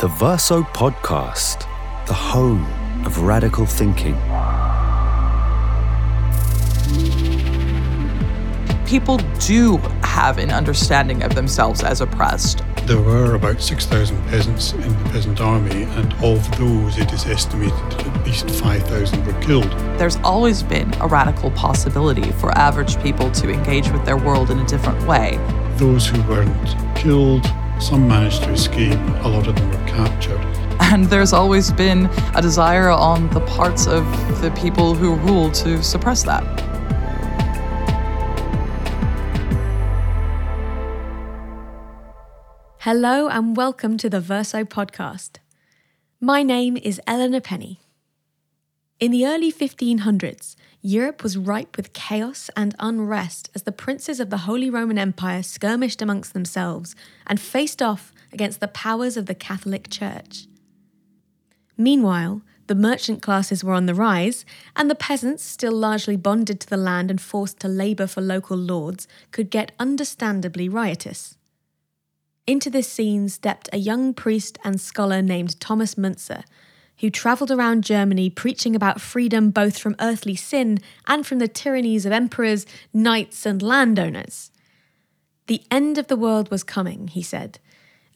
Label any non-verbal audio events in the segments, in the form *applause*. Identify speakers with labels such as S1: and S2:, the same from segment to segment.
S1: The Verso Podcast, the home of radical thinking.
S2: People do have an understanding of themselves as oppressed.
S3: There were about 6,000 peasants in the peasant army, and of those, it is estimated that at least 5,000 were killed.
S2: There's always been a radical possibility for average people to engage with their world in a different way.
S3: Those who weren't killed, some managed to escape, a lot of them were captured.
S2: And there's always been a desire on the parts of the people who rule to suppress that.
S4: Hello and welcome to the Verso podcast. My name is Eleanor Penny. In the early 1500s, Europe was ripe with chaos and unrest as the princes of the Holy Roman Empire skirmished amongst themselves and faced off against the powers of the Catholic Church. Meanwhile, the merchant classes were on the rise, and the peasants, still largely bonded to the land and forced to labour for local lords, could get understandably riotous. Into this scene stepped a young priest and scholar named Thomas Müntzer, who travelled around Germany preaching about freedom both from earthly sin and from the tyrannies of emperors, knights, and landowners. The end of the world was coming, he said,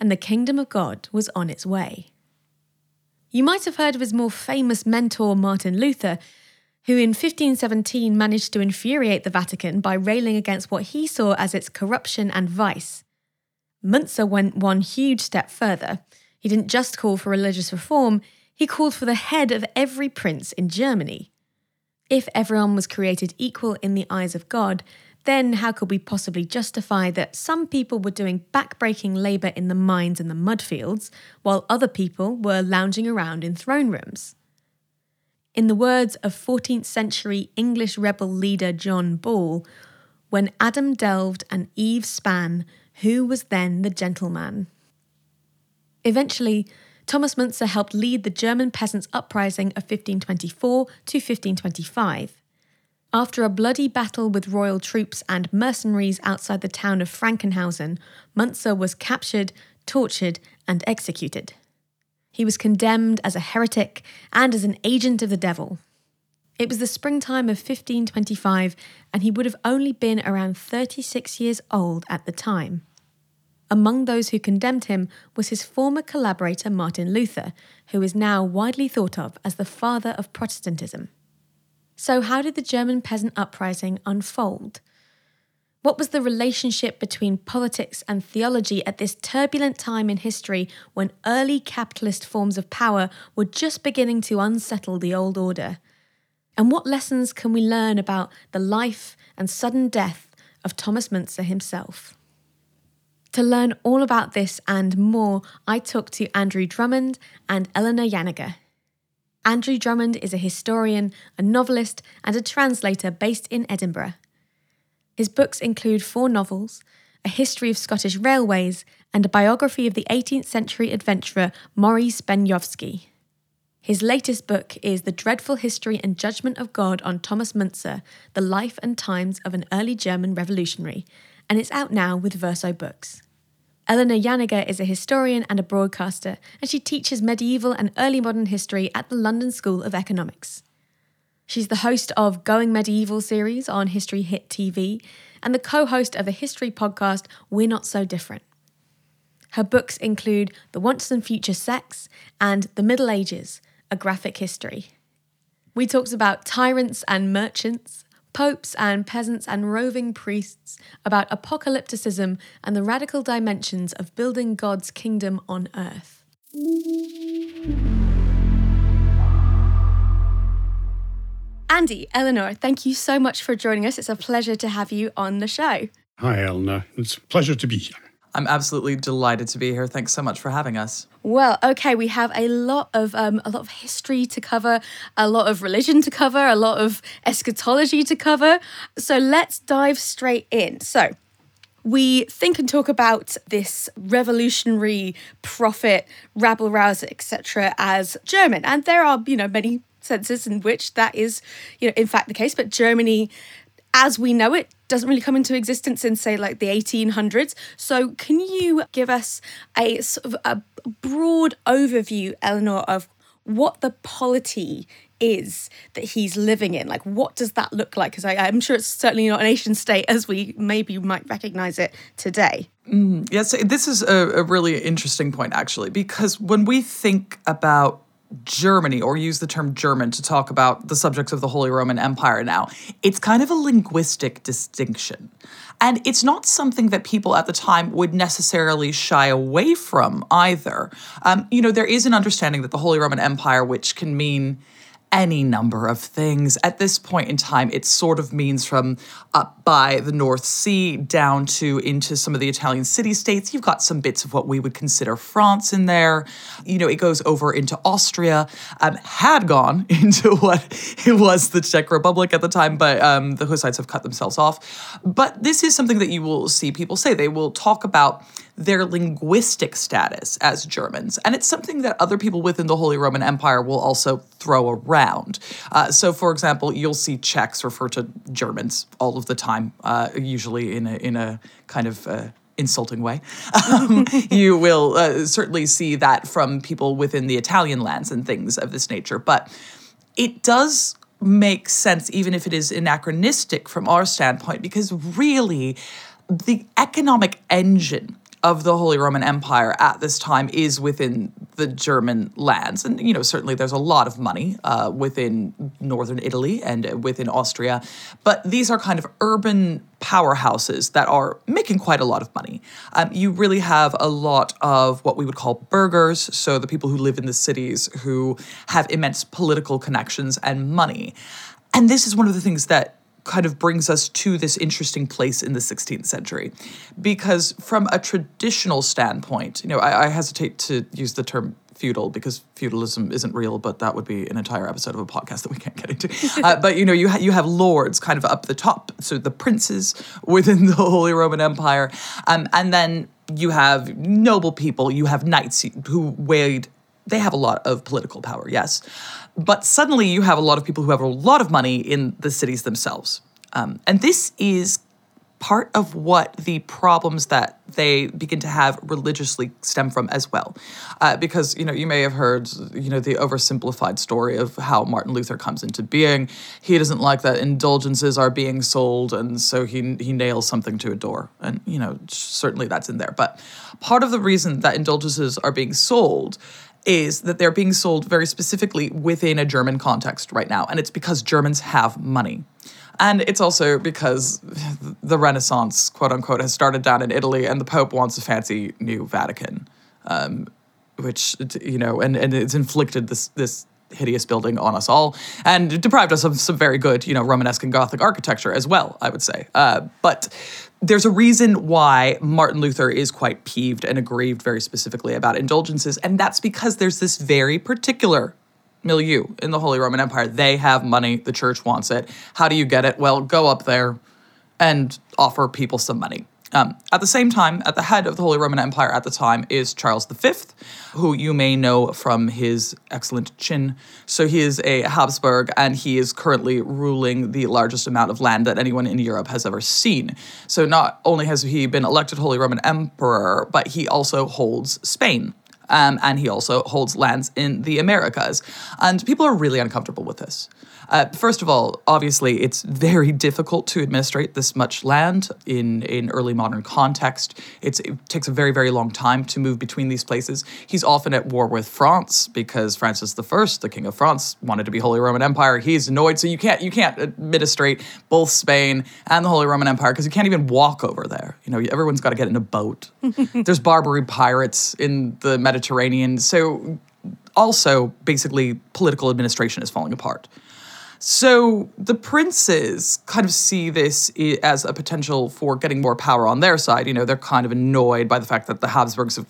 S4: and the kingdom of God was on its way. You might have heard of his more famous mentor, Martin Luther, who in 1517 managed to infuriate the Vatican by railing against what he saw as its corruption and vice. Müntzer went one huge step further. He didn't just call for religious reform, he called for the head of every prince in Germany. If everyone was created equal in the eyes of God, then how could we possibly justify that some people were doing backbreaking labour in the mines and the mudfields, while other people were lounging around in throne rooms? In the words of 14th century English rebel leader John Ball, when Adam delved and Eve span, who was then the gentleman? Eventually, Thomas Müntzer helped lead the German peasants' uprising of 1524 to 1525. After a bloody battle with royal troops and mercenaries outside the town of Frankenhausen, Müntzer was captured, tortured, and executed. He was condemned as a heretic and as an agent of the devil. It was the springtime of 1525, and he would have only been around 36 years old at the time. Among those who condemned him was his former collaborator Martin Luther, who is now widely thought of as the father of Protestantism. So, how did the German peasant uprising unfold? What was the relationship between politics and theology at this turbulent time in history when early capitalist forms of power were just beginning to unsettle the old order? And what lessons can we learn about the life and sudden death of Thomas Müntzer himself? To learn all about this and more, I talked to Andrew Drummond and Eleanor Janega. Andrew Drummond is a historian, a novelist, and a translator based in Edinburgh. His books include four novels, a history of Scottish railways, and a biography of the 18th century adventurer Maurice Benyovszky. His latest book is The Dreadful History and Judgment of God on Thomas Müntzer, The Life and Times of an Early German Revolutionary, and it's out now with Verso Books. Eleanor Janega is a historian and a broadcaster, and she teaches medieval and early modern history at the London School of Economics. She's the host of Going Medieval series on History Hit TV and the co host of the history podcast We're Not So Different. Her books include The Once and Future Sex and The Middle Ages, a graphic history. We talked about tyrants and merchants, popes and peasants and roving priests, about apocalypticism and the radical dimensions of building God's kingdom on earth. Andy, Eleanor, thank you so much for joining us. It's a pleasure to have you on the show.
S3: Hi, Eleanor. It's a pleasure to be here.
S2: I'm absolutely delighted to be here. Thanks so much for having us.
S4: Well, okay, we have a lot of um, a lot of history to cover, a lot of religion to cover, a lot of eschatology to cover. So let's dive straight in. So we think and talk about this revolutionary prophet, rabble rouser, etc., as German, and there are you know many senses in which that is you know in fact the case. But Germany as we know it doesn't really come into existence in say like the 1800s so can you give us a sort of a broad overview eleanor of what the polity is that he's living in. Like what does that look like? Because i'm sure it's certainly not a nation state as we maybe might recognize it today.
S2: Mm, yes, this is a, a really interesting point, actually, because when we think about Germany or use the term German to talk about the subjects of the Holy Roman Empire now, it's kind of a linguistic distinction. And it's not something that people at the time would necessarily shy away from either. Um, you know, there is an understanding that the Holy Roman Empire, which can mean any number of things. At this point in time, it sort of means from up by the North Sea down to into some of the Italian city states. You've got some bits of what we would consider France in there. You know, it goes over into Austria, um, had gone *laughs* into what it was the Czech Republic at the time, but um, the Hussites have cut themselves off. But this is something that you will see people say. They will talk about their linguistic status as Germans. And it's something that other people within the Holy Roman Empire will also throw around. Uh, so, for example, you'll see Czechs refer to Germans all of the time, uh, usually in a, in a kind of uh, insulting way. Um, *laughs* you will uh, certainly see that from people within the Italian lands and things of this nature. But it does make sense, even if it is anachronistic from our standpoint, because really, the economic engine of the Holy Roman Empire at this time is within the German lands. And, you know, certainly there's a lot of money uh, within northern Italy and within Austria. But these are kind of urban powerhouses that are making quite a lot of money. Um, you really have a lot of what we would call burghers, so the people who live in the cities who have immense political connections and money. And this is one of the things that kind of brings us to this interesting place in the 16th century. Because from a traditional standpoint, you know, I, I hesitate to use the term feudal because feudalism isn't real, but that would be an entire episode of a podcast that we can't get into. *laughs* Uh, but you know, you ha- you have lords kind of up the top, so the princes within the Holy Roman Empire, um, and then you have noble people, you have knights who weighed. They have a lot of political power, yes, but suddenly you have a lot of people who have a lot of money in the cities themselves, um, and this is part of what the problems that they begin to have religiously stem from as well. Uh, because, you know, you may have heard, you know, the oversimplified story of how Martin Luther comes into being. He doesn't like that indulgences are being sold, and so he, he nails something to a door. And, you know, certainly that's in there. But part of the reason that indulgences are being sold is that they're being sold very specifically within a German context right now. And it's because Germans have money. And it's also because *laughs* the Renaissance, quote unquote, has started down in Italy, and the Pope wants a fancy new Vatican, um, which you know, and, and it's inflicted this this hideous building on us all, and deprived us of some very good, you know, Romanesque and Gothic architecture as well. I would say, uh, but there's a reason why Martin Luther is quite peeved and aggrieved very specifically about indulgences, and that's because there's this very particular milieu in the Holy Roman Empire. They have money, the church wants it. How do you get it? Well, go up there and offer people some money. Um, at the same time, at the head of the Holy Roman Empire at the time is Charles V, who you may know from his excellent chin. So he is a Habsburg, and he is currently ruling the largest amount of land that anyone in Europe has ever seen. So not only has he been elected Holy Roman Emperor, but he also holds Spain. Um, and he also holds lands in the Americas. And people are really uncomfortable with this. Uh, first of all, obviously, it's very difficult to administrate this much land in in early modern context. It's, it takes a very very long time to move between these places. He's often at war with France because Francis I, the King of France, wanted to be Holy Roman Empire. He's annoyed, so you can't you can't administrate both Spain and the Holy Roman Empire because you can't even walk over there. You know, everyone's got to get in a boat. *laughs* There's Barbary pirates in the Mediterranean, so also basically political administration is falling apart. So the princes kind of see this as a potential for getting more power on their side. You know, they're kind of annoyed by the fact that the Habsburgs have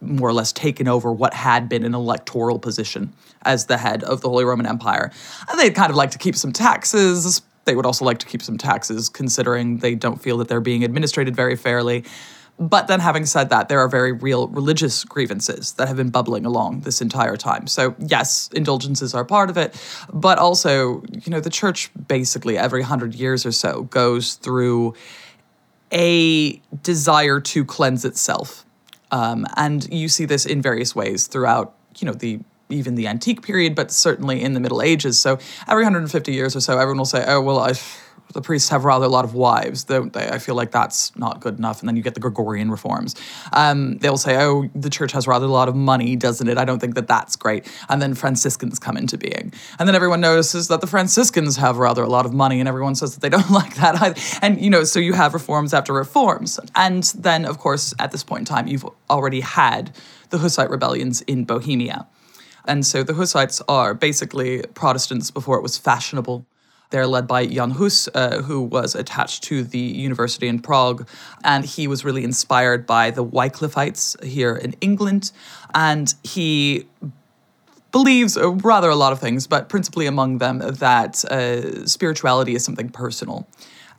S2: more or less taken over what had been an electoral position as the head of the Holy Roman Empire. And they'd kind of like to keep some taxes. They would also like to keep some taxes, considering they don't feel that they're being administrated very fairly. But then, having said that, there are very real religious grievances that have been bubbling along this entire time. So, yes, indulgences are part of it, but also, you know, the church basically every hundred years or so goes through a desire to cleanse itself. Um, and you see this in various ways throughout, you know, the even the antique period, but certainly in the Middle Ages. So every 150 years or so, everyone will say, "Oh, well, I." the priests have rather a lot of wives, don't they? I feel like that's not good enough. And then you get the Gregorian reforms. Um, they'll say, oh, the church has rather a lot of money, doesn't it? I don't think that that's great. And then Franciscans come into being. And then everyone notices that the Franciscans have rather a lot of money, and everyone says that they *laughs* don't like that either. And, you know, so you have reforms after reforms. And then, of course, at this point in time, you've already had the Hussite rebellions in Bohemia. And so the Hussites are basically Protestants before it was fashionable. They're led by Jan Hus, uh, who was attached to the university in Prague. And he was really inspired by the Wycliffites here in England. And he believes uh, rather a lot of things, but principally among them that uh, spirituality is something personal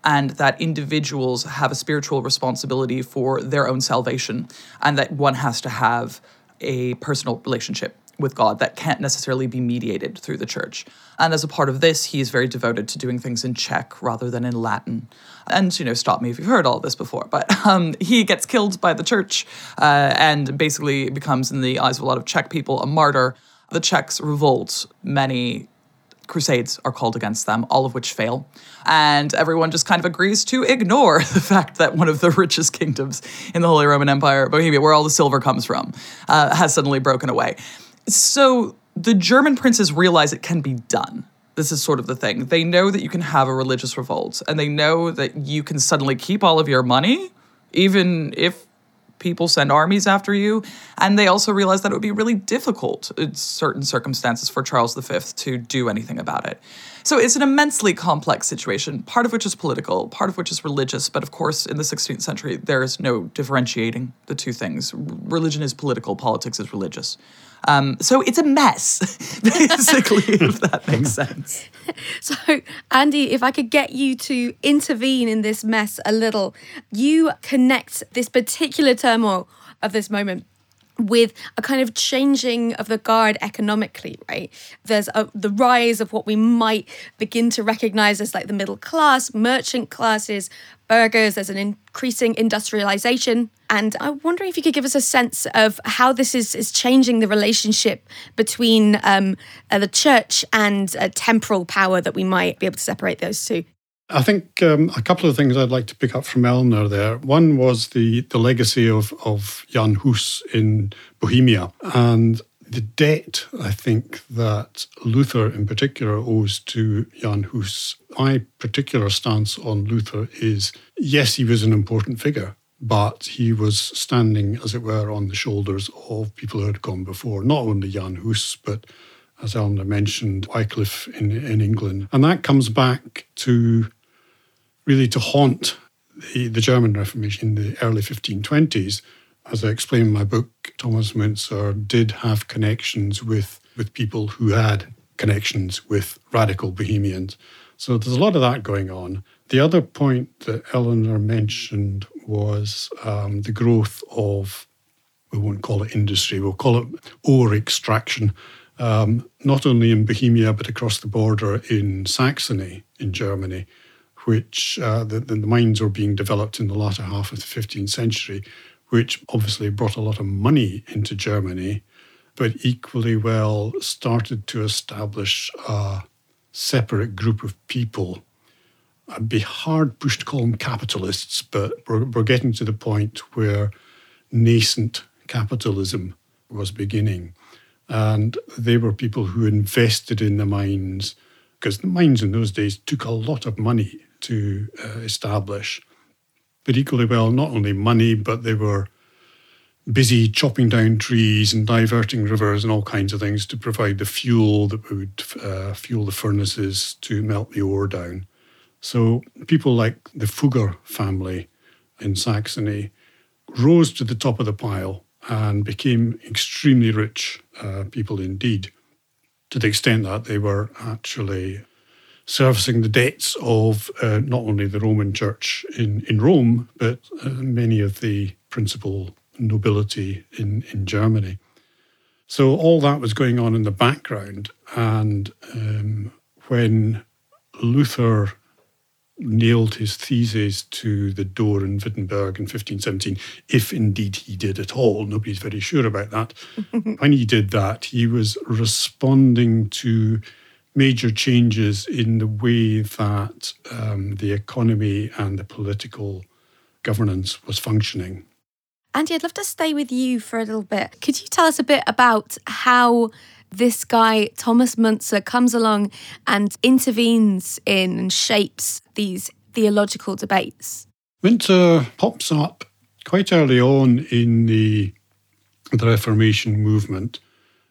S2: and that individuals have a spiritual responsibility for their own salvation and that one has to have a personal relationship with God that can't necessarily be mediated through the church. And as a part of this, he is very devoted to doing things in Czech rather than in Latin. And, you know, stop me if you've heard all this before, but *laughs* um, he gets killed by the church uh, and basically becomes, in the eyes of a lot of Czech people, a martyr. The Czechs revolt. Many crusades are called against them, all of which fail. And everyone just kind of agrees to ignore *laughs* the fact that one of the richest kingdoms in the Holy Roman Empire, Bohemia, where all the silver comes from, uh, has suddenly broken away. So the German princes realize it can be done. This is sort of the thing. They know that you can have a religious revolt, and they know that you can suddenly keep all of your money, even if people send armies after you. And they also realize that it would be really difficult in certain circumstances for Charles V to do anything about it. So it's an immensely complex situation, part of which is political, part of which is religious. But of course, in the 16th century, there is no differentiating the two things. Religion is political, politics is religious. Um, so it's a mess, *laughs* basically, if that makes *laughs* sense.
S4: So, Andy, if I could get you to intervene in this mess a little, you connect this particular turmoil of this moment with a kind of changing of the guard economically, right? There's a, the rise of what we might begin to recognize as like the middle class, merchant classes, burghers. There's an increasing industrialization. And I'm wondering if you could give us a sense of how this is, is changing the relationship between um, uh, the church and uh, temporal power that we might be able to separate those two.
S3: I think um, a couple of things I'd like to pick up from Eleanor there. One was the, the legacy of, of Jan Hus in Bohemia and the debt, I think, that Luther in particular owes to Jan Hus. My particular stance on Luther is yes, he was an important figure, but he was standing, as it were, on the shoulders of people who had gone before, not only Jan Hus, but as Eleanor mentioned, Wycliffe in, in England. And that comes back to really to haunt the, the German Reformation in the early 1520s. As I explain in my book, Thomas Müntzer did have connections with, with people who had connections with radical Bohemians. So there's a lot of that going on. The other point that Eleanor mentioned was um, the growth of, we won't call it industry, we'll call it ore extraction, um, not only in Bohemia, but across the border in Saxony, in Germany which uh, the, the mines were being developed in the latter half of the 15th century, which obviously brought a lot of money into Germany, but equally well started to establish a separate group of people. I'd be hard pushed to call them capitalists, but we're, we're getting to the point where nascent capitalism was beginning. And they were people who invested in the mines because the mines in those days took a lot of money to uh, establish. But equally well, not only money, but they were busy chopping down trees and diverting rivers and all kinds of things to provide the fuel that would uh, fuel the furnaces to melt the ore down. So people like the Fugger family in Saxony rose to the top of the pile and became extremely rich uh, people indeed, to the extent that they were actually servicing the debts of uh, not only the Roman Church in, in Rome, but uh, many of the principal nobility in, in Germany. So all that was going on in the background. And um, when Luther nailed his theses to the door in Wittenberg in 1517, if indeed he did at all. Nobody's very sure about that. *laughs* when he did that, he was responding to major changes in the way that um, the economy and the political governance was functioning.
S4: Andy, I'd love to stay with you for a little bit. Could you tell us a bit about how this guy, Thomas Müntzer, comes along and intervenes in and shapes these theological debates?
S3: Müntzer pops up quite early on in the, the Reformation movement.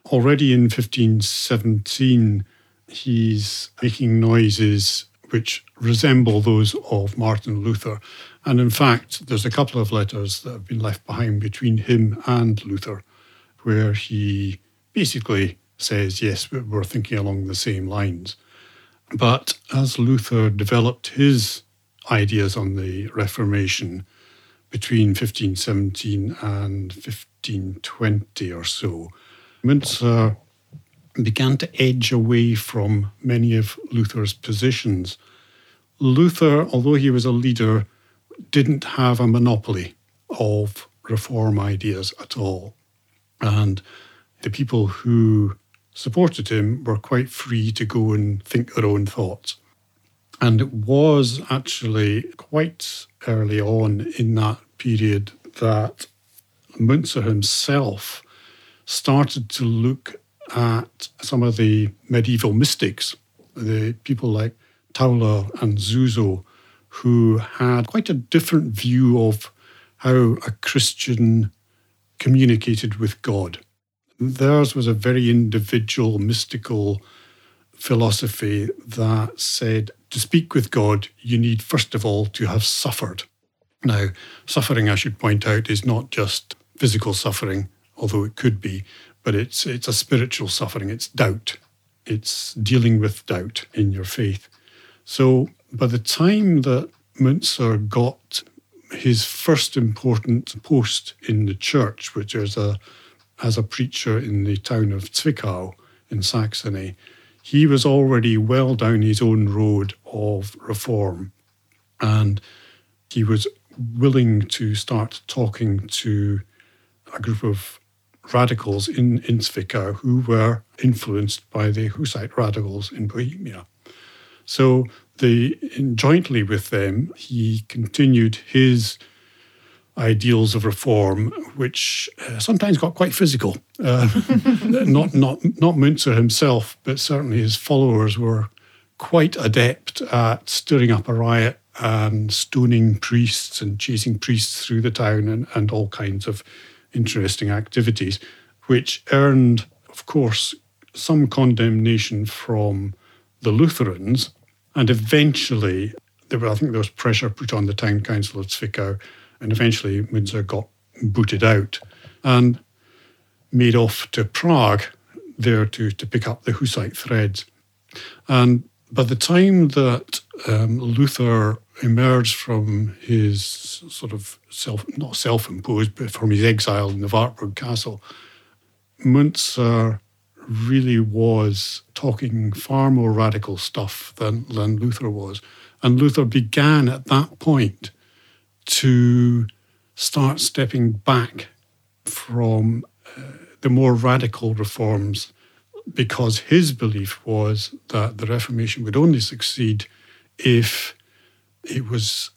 S3: Already in 1517, he's making noises which resemble those of Martin Luther. And in fact, there's a couple of letters that have been left behind between him and Luther, where he basically says, yes, we're thinking along the same lines. But as Luther developed his ideas on the Reformation between 1517 and 1520 or so, Müntzer began to edge away from many of Luther's positions. Luther, although he was a leader, didn't have a monopoly of reform ideas at all. And the people who supported him were quite free to go and think their own thoughts. And it was actually quite early on in that period that Müntzer himself started to look at some of the medieval mystics, the people like Tauler and Suso, who had quite a different view of how a Christian communicated with God. Theirs was a very individual, mystical philosophy that said to speak with God, you need first of all to have suffered. Now, suffering, I should point out, is not just physical suffering, although it could be, but it's it's a spiritual suffering. It's doubt. It's dealing with doubt in your faith. So by the time that Müntzer got his first important post in the church, which is a as a preacher in the town of Zwickau in Saxony, he was already well down his own road of reform. And he was willing to start talking to a group of radicals in, in Zwickau who were influenced by the Hussite radicals in Bohemia. So the, jointly with them, he continued his ideals of reform, which uh, sometimes got quite physical. Uh, *laughs* not not not Müntzer himself, but certainly his followers were quite adept at stirring up a riot and stoning priests and chasing priests through the town and, and all kinds of interesting activities, which earned, of course, some condemnation from the Lutherans. And eventually, there were, I think there was pressure put on the town council of Zwickau and eventually Müntzer got booted out and made off to Prague there to, to pick up the Hussite threads. And by the time that um, Luther emerged from his sort of self, not self imposed, but from his exile in the Wartburg Castle, Müntzer really was talking far more radical stuff than, than Luther was. And Luther began at that point to start stepping back from uh, the more radical reforms because his belief was that the Reformation would only succeed if it was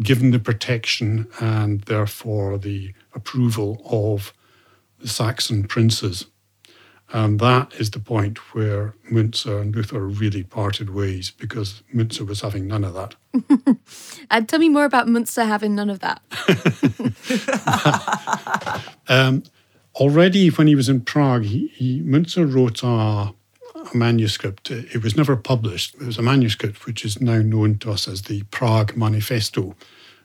S3: given the protection and therefore the approval of the Saxon princes. And that is the point where Müntzer and Luther really parted ways because Müntzer was having none of that.
S4: and *laughs* tell me more about Müntzer having none of that. *laughs*
S3: um, already when he was in Prague, he, he Müntzer wrote a, a manuscript. Uh, it was never published. It was a manuscript which is now known to us as the Prague Manifesto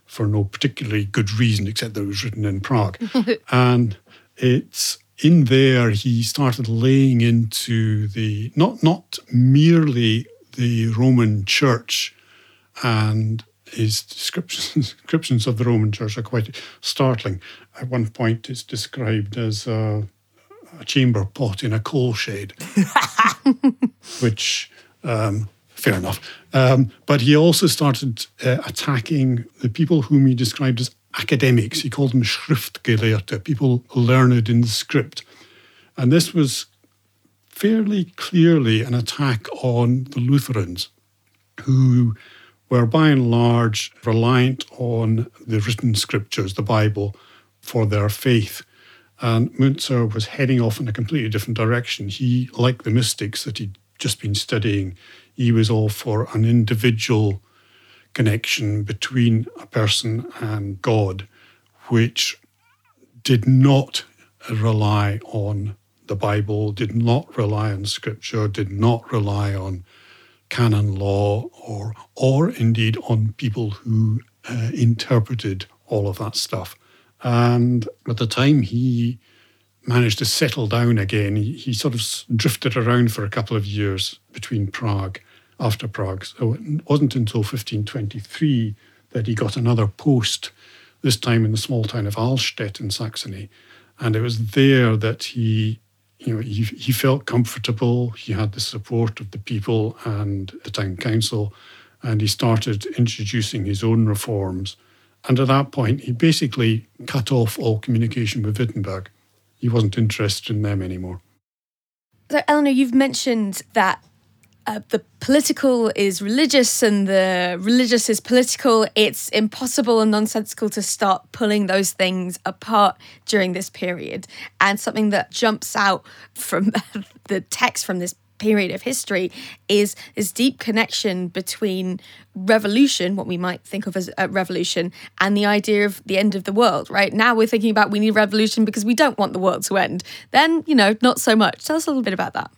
S3: for no particularly good reason except that it was written in Prague. *laughs* and it's in there, he started laying into the not not merely the Roman Church and his descriptions, *laughs* descriptions of the Roman Church are quite startling. At one point, it's described as a, a chamber pot in a coal shed, *laughs* which, um, fair enough. Um, but he also started uh, attacking the people whom he described as academics. He called them Schriftgelehrte, people learned in the script. And this was fairly clearly an attack on the Lutherans, who were by and large reliant on the written scriptures, the Bible, for their faith. And Müntzer was heading off in a completely different direction. He, like the mystics that he'd just been studying, he was all for an individual connection between a person and God, which did not rely on the Bible, did not rely on scripture, did not rely on canon law or or indeed on people who uh, interpreted all of that stuff. And at the time he managed to settle down again, he, he sort of drifted around for a couple of years between Prague, after Prague. So it wasn't until 1523 that he got another post, this time in the small town of Allstedt in Saxony. And it was there that he you know, he, he felt comfortable. He had the support of the people and the town council, and he started introducing his own reforms. And at that point, he basically cut off all communication with Wittenberg. He wasn't interested in them anymore.
S4: So, Eleanor, you've mentioned that uh, the political is religious and the religious is political, it's impossible and nonsensical to start pulling those things apart during this period. And something that jumps out from *laughs* the text from this period of history is this deep connection between revolution, what we might think of as a revolution, and the idea of the end of the world, right? Now we're thinking about we need revolution because we don't want the world to end. Then, you know, not so much. Tell us a little bit about that.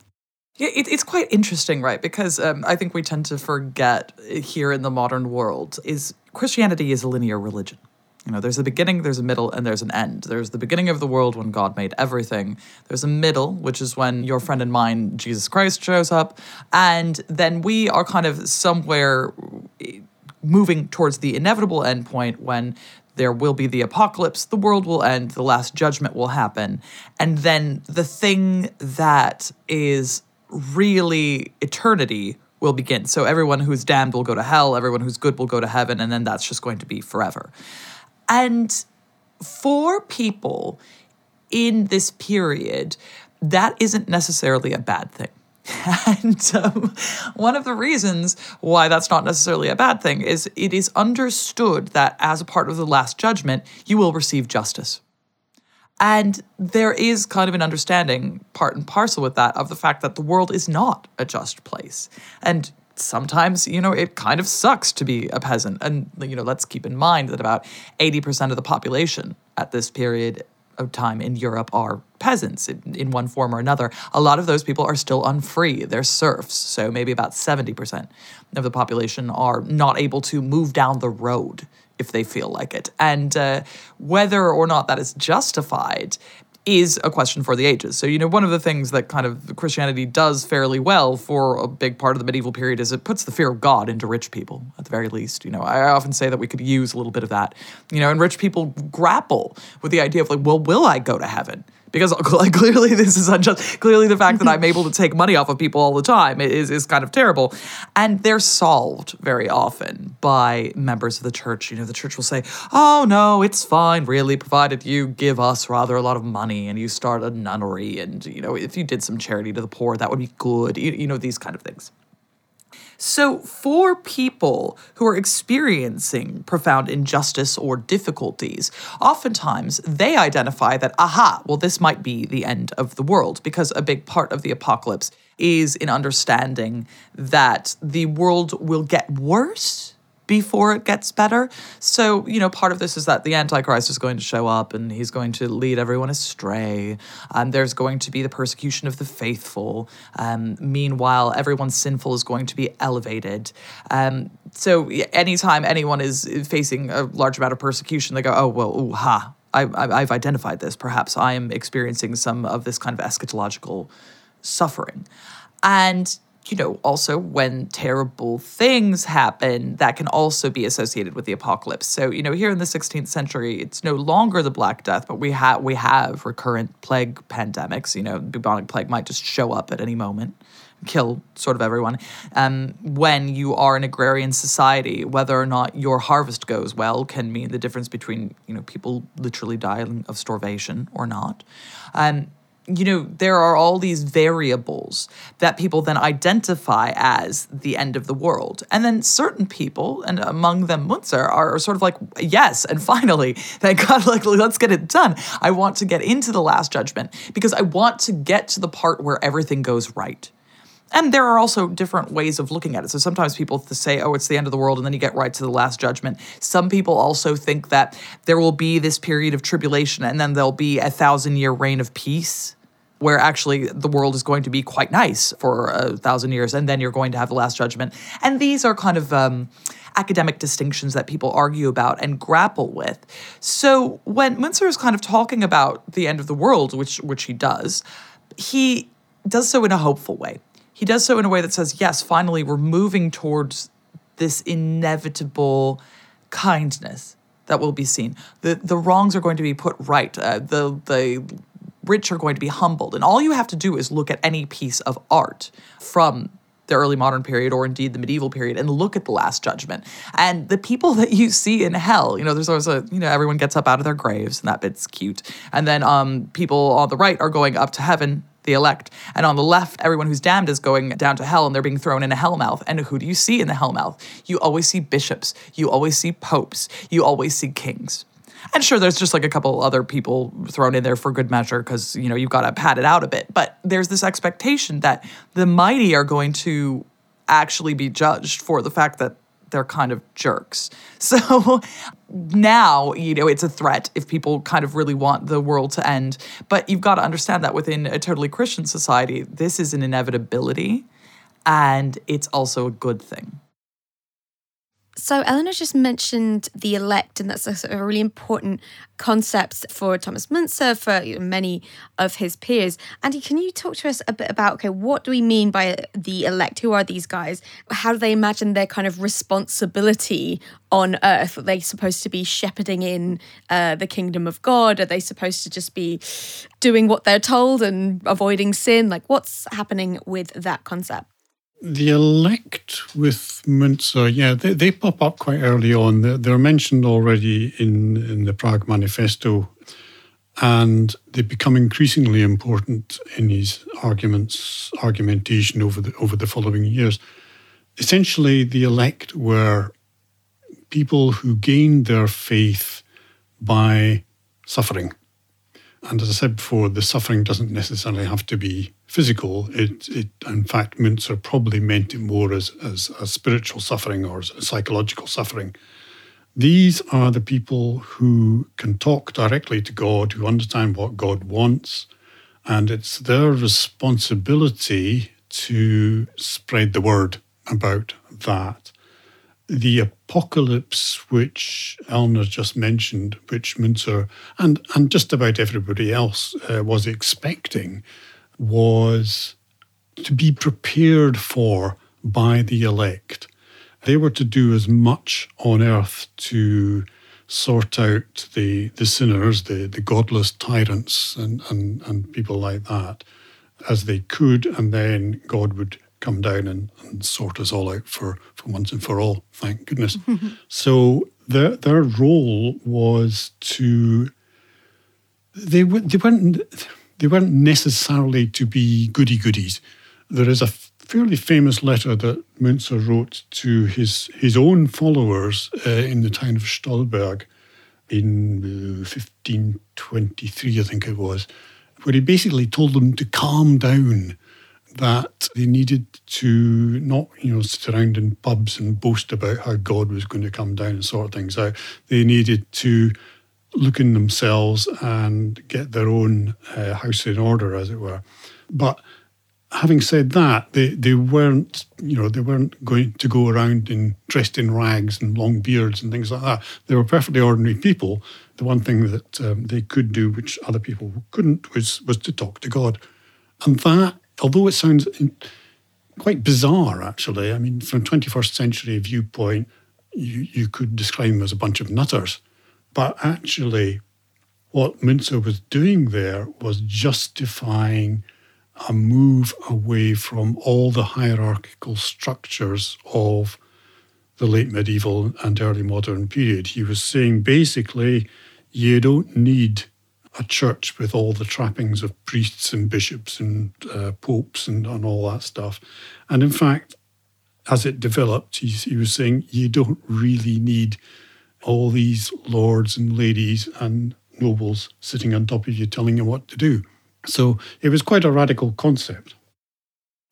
S2: Yeah, it, it's quite interesting, right? Because um, I think we tend to forget here in the modern world is Christianity is a linear religion. You know, there's a beginning, there's a middle, and there's an end. There's the beginning of the world when God made everything. There's a middle, which is when your friend and mine, Jesus Christ, shows up. And then we are kind of somewhere eh, moving towards the inevitable endpoint when there will be the apocalypse, the world will end, the last judgment will happen. And then the thing that is really eternity will begin. So everyone who's damned will go to hell, everyone who's good will go to heaven, and then that's just going to be forever. And for people in this period, that isn't necessarily a bad thing. *laughs* And um, one of the reasons why that's not necessarily a bad thing is it is understood that as a part of the Last Judgment, you will receive justice. And there is kind of an understanding, part and parcel with that, of the fact that the world is not a just place. And sometimes, you know, it kind of sucks to be a peasant. And, you know, let's keep in mind that about 80% of the population at this period of time in Europe are peasants in, in, one form or another. A lot of those people are still unfree. They're serfs. So maybe about 70% of the population are not able to move down the road if they feel like it. And uh, whether or not that is justified is a question for the ages. So, you know, one of the things that kind of Christianity does fairly well for a big part of the medieval period is it puts the fear of God into rich people, at the very least. You know, I often say that we could use a little bit of that. You know, and rich people grapple with the idea of like, well, will I go to heaven? Because *laughs* clearly this is unjust. Clearly, the fact that I'm able to take money off of people all the time is, is kind of terrible. And they're solved very often by members of the church. You know, the church will say, oh, no, it's fine, really, provided you give us rather a lot of money and you start a nunnery. And, you know, if you did some charity to the poor, that would be good. You, you know, these kind of things. So, for people who are experiencing profound injustice or difficulties, oftentimes they identify that, aha, well, this might be the end of the world, because a big part of the apocalypse is in understanding that the world will get worse before it gets better. So, you know, part of this is that the Antichrist is going to show up and he's going to lead everyone astray. Um, there's going to be the persecution of the faithful. Um, meanwhile, everyone sinful is going to be elevated. Um, so, anytime anyone is facing a large amount of persecution, they go, oh, well, ooh, ha, I, I've identified this. Perhaps I am experiencing some of this kind of eschatological suffering. And you know, also when terrible things happen, that can also be associated with the apocalypse. So, you know, here in the 16th century, it's no longer the Black Death, but we have we have recurrent plague pandemics. You know, bubonic plague might just show up at any moment, kill sort of everyone. Um, when you are an agrarian society, whether or not your harvest goes well can mean the difference between you know people literally dying of starvation or not. Um, you know, there are all these variables that people then identify as the end of the world. And then certain people, and among them Müntzer, are sort of like, yes, and finally, thank God, *laughs* like, let's get it done. I want to get into the last judgment because I want to get to the part where everything goes right. And there are also different ways of looking at it. So sometimes people say, oh, it's the end of the world, and then you get right to the last judgment. Some people also think that there will be this period of tribulation, and then there'll be a thousand year reign of peace. Where actually the world is going to be quite nice for a thousand years, and then you're going to have the last judgment. And these are kind of um, academic distinctions that people argue about and grapple with. So when Müntzer is kind of talking about the end of the world, which which he does, he does so in a hopeful way he does so in a way that says, yes, finally, we're moving towards this inevitable kindness that will be seen. The, the wrongs are going to be put right. Uh, the, the rich are going to be humbled. And all you have to do is look at any piece of art from the early modern period or indeed the medieval period and look at the last judgment and the people *laughs* that you see in hell you know there's always a you know everyone gets up out of their graves and that bit's cute and then um people on the right are going up to heaven the elect. And on the left, everyone who's damned is going down to hell and they're being thrown in a hellmouth. And who do you see in the hellmouth? You always see bishops, you always see popes, you always see kings. And sure, there's just like a couple other people thrown in there for good measure because, you know, you've got to pad it out a bit. But there's this expectation that the mighty are going to actually be judged for the fact that they're kind of jerks. *laughs* So now, you know, it's a threat if people kind of really want the world to end. But you've got to understand that within a totally Christian society, this is an inevitability and it's also a good thing.
S4: So, Eleanor just mentioned the elect, and that's a, a really important concept for Thomas Müntzer, for you know, many of his peers. Andy, can you talk to us a bit about okay, what do we mean by the elect? Who are these guys? How do they imagine their kind of responsibility on earth? Are they supposed to be shepherding in uh, the kingdom of God? Are they supposed to just be doing what they're told and avoiding sin? Like, what's happening with that concept?
S3: The elect with Müntzer, yeah, they, they pop up quite early on. They're, they're mentioned already in, in the Prague Manifesto, and they become increasingly important in his arguments, argumentation over the over the following years. Essentially, the elect were people who gained their faith by suffering. And as I said before, the suffering doesn't necessarily have to be physical. It, it in fact, Müntzer probably meant it more as, as a spiritual suffering or psychological suffering. These are the people who can talk directly to God, who understand what God wants, and it's their responsibility to spread the word about that the apocalypse which Eleanor just mentioned, which Müntzer and, and just about everybody else uh, was expecting, was to be prepared for by the elect. They were to do as much on earth to sort out the, the sinners, the, the godless tyrants, and, and, and people like that as they could, and then God would come down and, and sort us all out for, for once and for all, thank goodness. *laughs* so their their role was to they they weren't they weren't necessarily to be goody goodies. There is a fairly famous letter that Müntzer wrote to his his own followers uh, in the town of Stolberg in uh, 1523, I think it was, where he basically told them to calm down that they needed to not, you know, sit around in pubs and boast about how God was going to come down and sort things out. They needed to look in themselves and get their own uh, house in order, as it were. But having said that, they, they weren't, you know, they weren't going to go around in dressed in rags and long beards and things like that. They were perfectly ordinary people. The one thing that um, they could do, which other people couldn't, was was to talk to God, and that although it sounds quite bizarre, actually. I mean, from 21st century viewpoint, you, you could describe them as a bunch of nutters. But actually, what Müntzer was doing there was justifying a move away from all the hierarchical structures of the late medieval and early modern period. He was saying basically, you don't need a church with all the trappings of priests and bishops and uh, popes and, and all that stuff. And in fact, as it developed, he, he was saying you don't really need all these lords and ladies and nobles sitting on top of you telling you what to do. So it was quite a radical concept.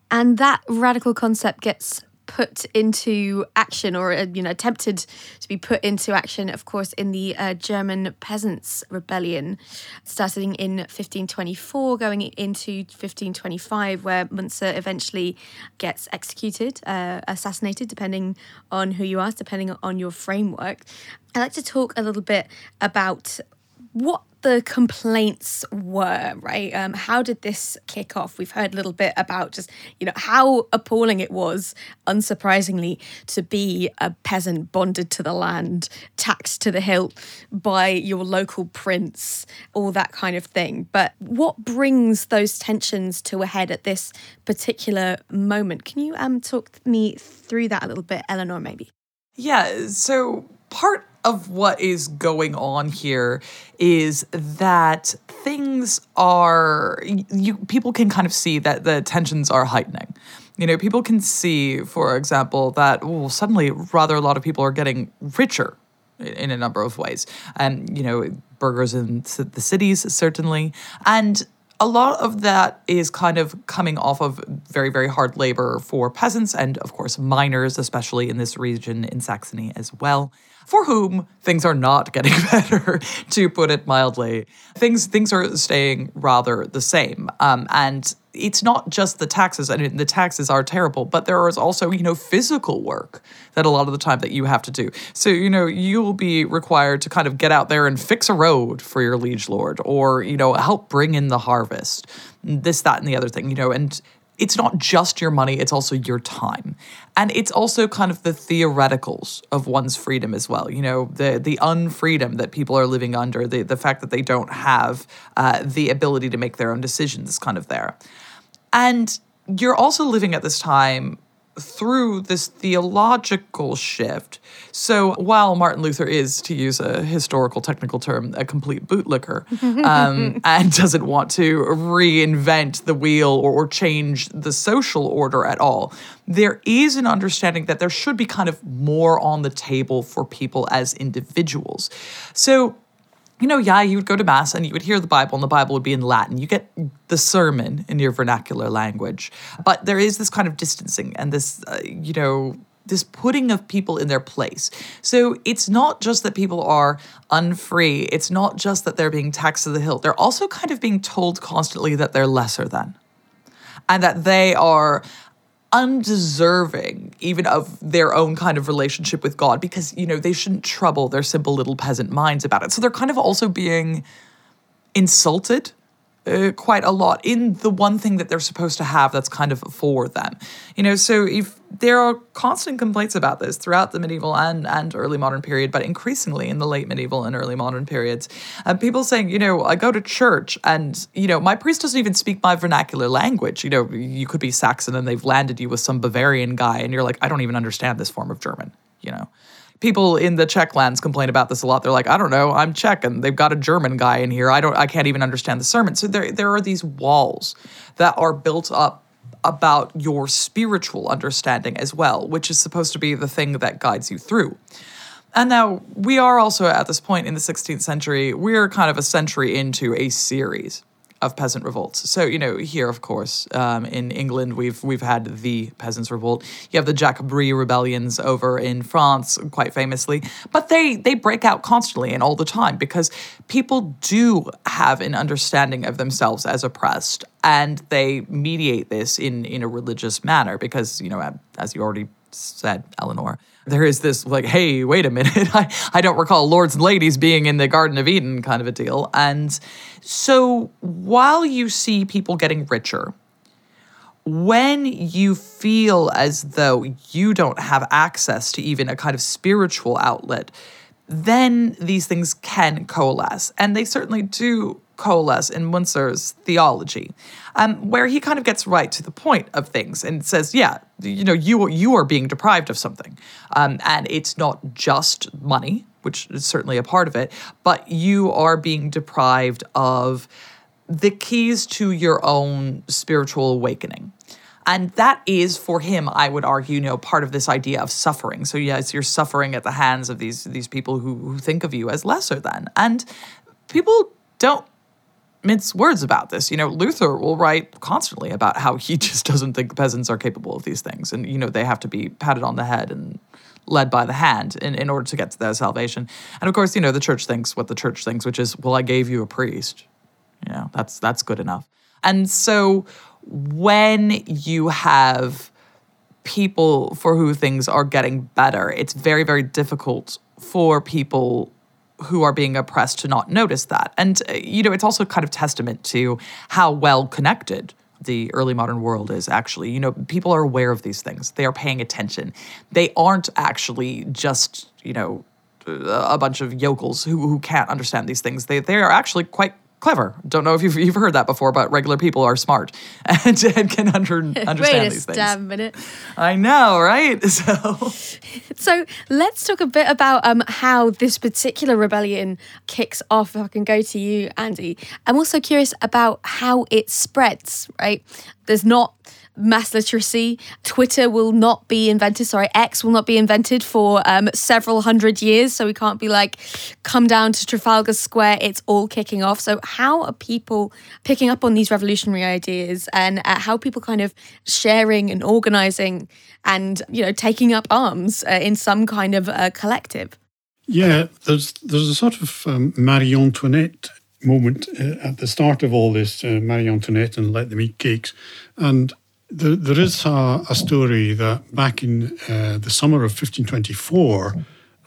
S4: And that radical concept gets put into action or uh, you know attempted to be put into action of course in the uh, German peasants rebellion starting in 1524 going into 1525 where Müntzer eventually gets executed uh, assassinated depending on who you ask depending on your framework. I'd like to talk a little bit about what the complaints were, right? Um, how did this kick off? We've heard a little bit about just, you know, how appalling it was, unsurprisingly, to be a peasant bonded to the land, taxed to the hilt by your local prince, all that kind of thing. But what brings those tensions to a head at this particular moment? Can you um, talk me through that a little bit, Eleanor, maybe?
S2: Yeah, so part of what is going on here is that things are you people can kind of see that the tensions are heightening. You know people can see for example that well, suddenly rather a lot of people are getting richer in a number of ways. And you know burghers in the cities certainly. And a lot of that is kind of coming off of very, very hard labor for peasants and, of course, miners, especially in this region in Saxony as well for whom things are not getting *laughs* better, to put it mildly. Things things are staying rather the same, um, and it's not just the taxes. I mean, the taxes are terrible, but there is also you know physical work that a lot of the time that you have to do. So you know you will be required to kind of get out there and fix a road for your liege lord, or you know help bring in the harvest, this, that, and the other thing. You know, and it's not just your money, it's also your time. And it's also kind of the theoreticals of one's freedom as well. You know, the the unfreedom that people are living under, the, the fact that they don't have uh, the ability to make their own decisions is kind of there. And you're also living at this time through this theological shift. So while Martin Luther is, to use a historical technical term, a complete bootlicker, *laughs* um, and doesn't want to reinvent the wheel or, or change the social order at all, there is an understanding that there should be kind of more on the table for people as individuals. So you know, yeah, you would go to Mass and you would hear the Bible, and the Bible would be in Latin. You get the sermon in your vernacular language. But there is this kind of distancing and this, uh, you know, this putting of people in their place. So it's not just that people are unfree, it's not just that they're being taxed to the hilt. They're also kind of being told constantly that they're lesser than and that they are undeserving even of their own kind of relationship with God because, you know, they shouldn't trouble their simple little peasant minds about it. So they're kind of also being insulted uh, quite a lot in the one thing that they're supposed to have that's kind of for them. You know, so if there are constant complaints about this throughout the medieval and, and early modern period, but increasingly in the late medieval and early modern periods, uh, people saying, you know, I go to church and, you know, my priest doesn't even speak my vernacular language. You know, you could be Saxon and they've landed you with some Bavarian guy and you're like, I don't even understand this form of German, you know people in the Czech lands complain about this a lot. They're like, I don't know, I'm Czech and they've got a German guy in here. I don't I can't even understand the sermon. So there there are these walls that are built up about your spiritual understanding as well, which is supposed to be the thing that guides you through. And now we are also at this point in the 16th century, we're kind of a century into a series of peasant revolts. So you know, here, of course, um, in England, we've we've had the peasants' revolt. You have the Jacobite rebellions over in France, quite famously, but they they break out constantly and all the time because people do have an understanding of themselves as oppressed, and they mediate this in in a religious manner because you know, as you already said, Eleanor there is this like, hey, wait a minute, *laughs* I, I don't recall lords and ladies being in the Garden of Eden kind of a deal. And so while you see people getting richer, when you feel as though you don't have access to even a kind of spiritual outlet, then these things can coalesce. And they certainly do coalesce in Müntzer's theology, um, where he kind of gets right to the point of things and says, yeah, you know, you, you are being deprived of something. Um, and it's not just money, which is certainly a part of it, but you are being deprived of the keys to your own spiritual awakening. And that is for him, I would argue, you know, part of this idea of suffering. So yes, you're suffering at the hands of these these people who, who think of you as lesser than. And people don't mince words about this. You know, Luther will write constantly about how he *laughs* just doesn't think the peasants are capable of these things. And, you know, they have to be patted on the head and led by the hand in, in order to get to their salvation. And of course, you know, the church thinks what the church thinks, which is, well, I gave you a priest. You know, that's that's good enough. And so when you have people for who things are getting better, it's very, very difficult for people who are being oppressed to not notice that. And, uh, you know, it's also kind of testament to how well connected the early modern world is actually. You know, people are aware of these things, they are paying attention. They aren't actually just, you know, a bunch of yokels who, who can't understand these things. They, they are actually quite clever. Don't know if you've, you've heard that before, but regular people are smart *laughs* and, and can under, *laughs* understand
S4: Wait
S2: these
S4: a
S2: things.
S4: damn minute.
S2: I know, right? *laughs* So,
S4: So let's talk a bit about um, how this particular rebellion kicks off. If I can go to you, Andy. I'm also curious about how it spreads, right? There's not mass literacy. Twitter will not be invented. Sorry, X will not be invented for um, several hundred years. So we can't be like, come down to Trafalgar Square. It's all kicking off. So how are people picking up on these revolutionary ideas, and uh, how people kind of sharing and organizing, and you know taking up arms uh, in some kind of uh, collective?
S3: Yeah, there's there's a sort of um, Marie Antoinette moment uh, at the start of all this, uh, Marie Antoinette and Let Them Eat Cakes, and there, there is a, a story that back in uh, the summer of 1524,